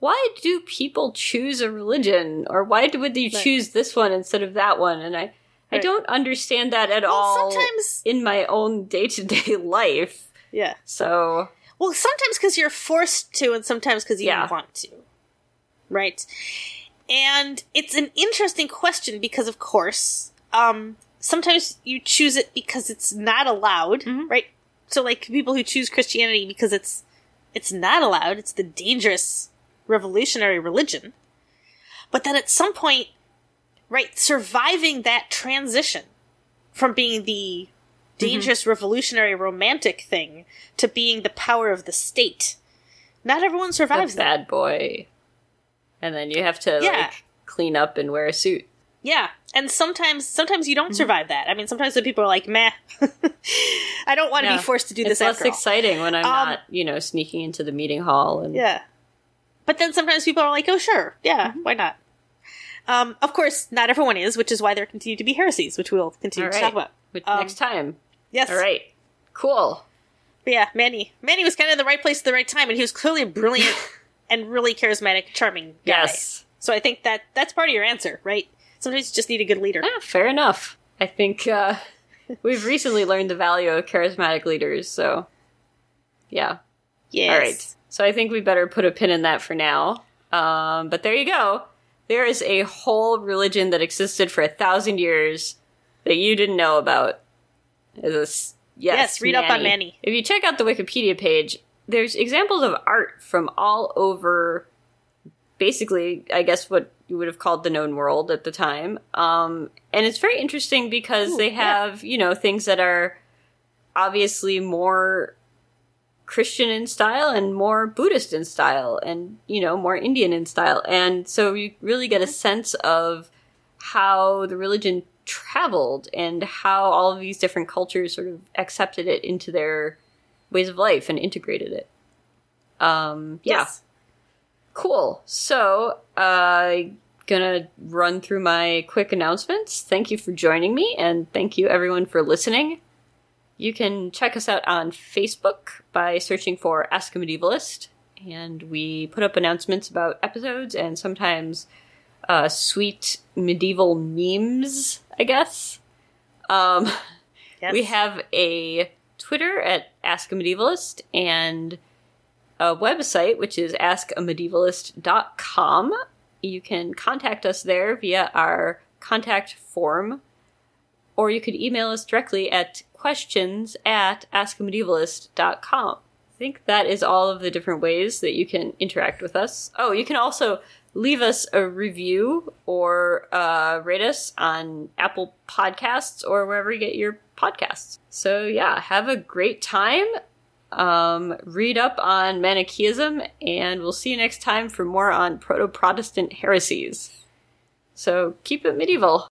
why do people choose a religion, or why would they Right. choose this one instead of that one? And I I don't understand that at Well, all sometimes, in my own day to day life. yeah. So Well, sometimes because you're forced to, and sometimes because you Yeah. want to. Right? And it's an interesting question because, of course, um, sometimes you choose it because it's not allowed, Mhm. right? So, like people who choose Christianity because it's it's not allowed. It's the dangerous revolutionary religion. But then at some point, right, surviving that transition from being the dangerous revolutionary romantic thing to being the power of the state. Not everyone the survives that. bad boy. And then you have to Yeah. like clean up and wear a suit. Yeah. And sometimes sometimes you don't Mm-hmm. survive that. I mean sometimes the people are like, meh. I don't want to Yeah. be forced to do It's this less after exciting when I'm Um, not, you know, sneaking into the meeting hall and Yeah. But then sometimes people are like, oh, sure. Yeah, Mm-hmm. why not? Um, of course, not everyone is, which is why there continue to be heresies, which we'll continue All to talk about. But Um, next time. Yes. All right. Cool. But yeah, Mani. Mani was kind of in the right place at the right time, and he was clearly a brilliant and really charismatic, charming guy. Yes. So I think that that's part of your answer, right? Sometimes you just need a good leader. Ah, fair enough. I think uh, we've recently learned the value of charismatic leaders, so yeah. Yes. All right. So I think we better put a pin in that for now. Um, but there you go. There is a whole religion that existed for a thousand years that you didn't know about. Is this yes? Yes, read up on Mani. If you check out the Wikipedia page, there's examples of art from all over. Basically, I guess what you would have called the known world at the time. Um, and it's very interesting because Ooh, they yeah. have you know things that are obviously more Christian in style and more Buddhist in style and, you know, more Indian in style. And so you really get a sense of how the religion traveled and how all of these different cultures sort of accepted it into their ways of life and integrated it. Um, yeah. Yes. Cool. So, uh, gonna run through my quick announcements. Thank you for joining me, and thank you everyone for listening. You can check us out on Facebook by searching for Ask a Medievalist, and we put up announcements about episodes and sometimes uh, sweet medieval memes, I guess. Um, Yes. we have a Twitter at Ask a Medievalist and a website which is askamedievalist.com. You can contact us there via our contact form, or you could email us directly at questions at askamedievalist.com. I think that is all of the different ways that you can interact with us. Oh, you can also leave us a review or uh, rate us on Apple Podcasts or wherever you get your podcasts. So, yeah, have a great time. Um, read up on Manichaeism, and we'll see you next time for more on Proto Protestant heresies. So, keep it medieval.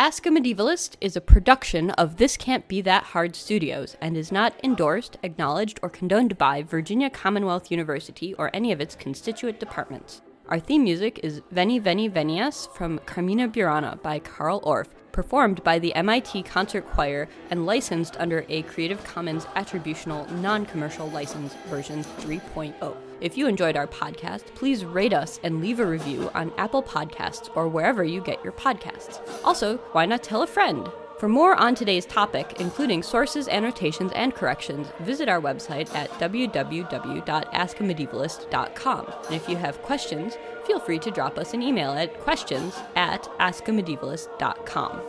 Ask a Medievalist is a production of This Can't Be That Hard Studios and is not endorsed, acknowledged, or condoned by Virginia Commonwealth University or any of its constituent departments. Our theme music is Veni Veni Venias from Carmina Burana by Carl Orff, performed by the MIT Concert Choir and licensed under a Creative Commons Attributional Non Commercial License version 3.0. If you enjoyed our podcast, please rate us and leave a review on Apple Podcasts or wherever you get your podcasts. Also, why not tell a friend? For more on today's topic, including sources, annotations, and corrections, visit our website at www.askamedievalist.com. And if you have questions, feel free to drop us an email at questions at askamedievalist.com.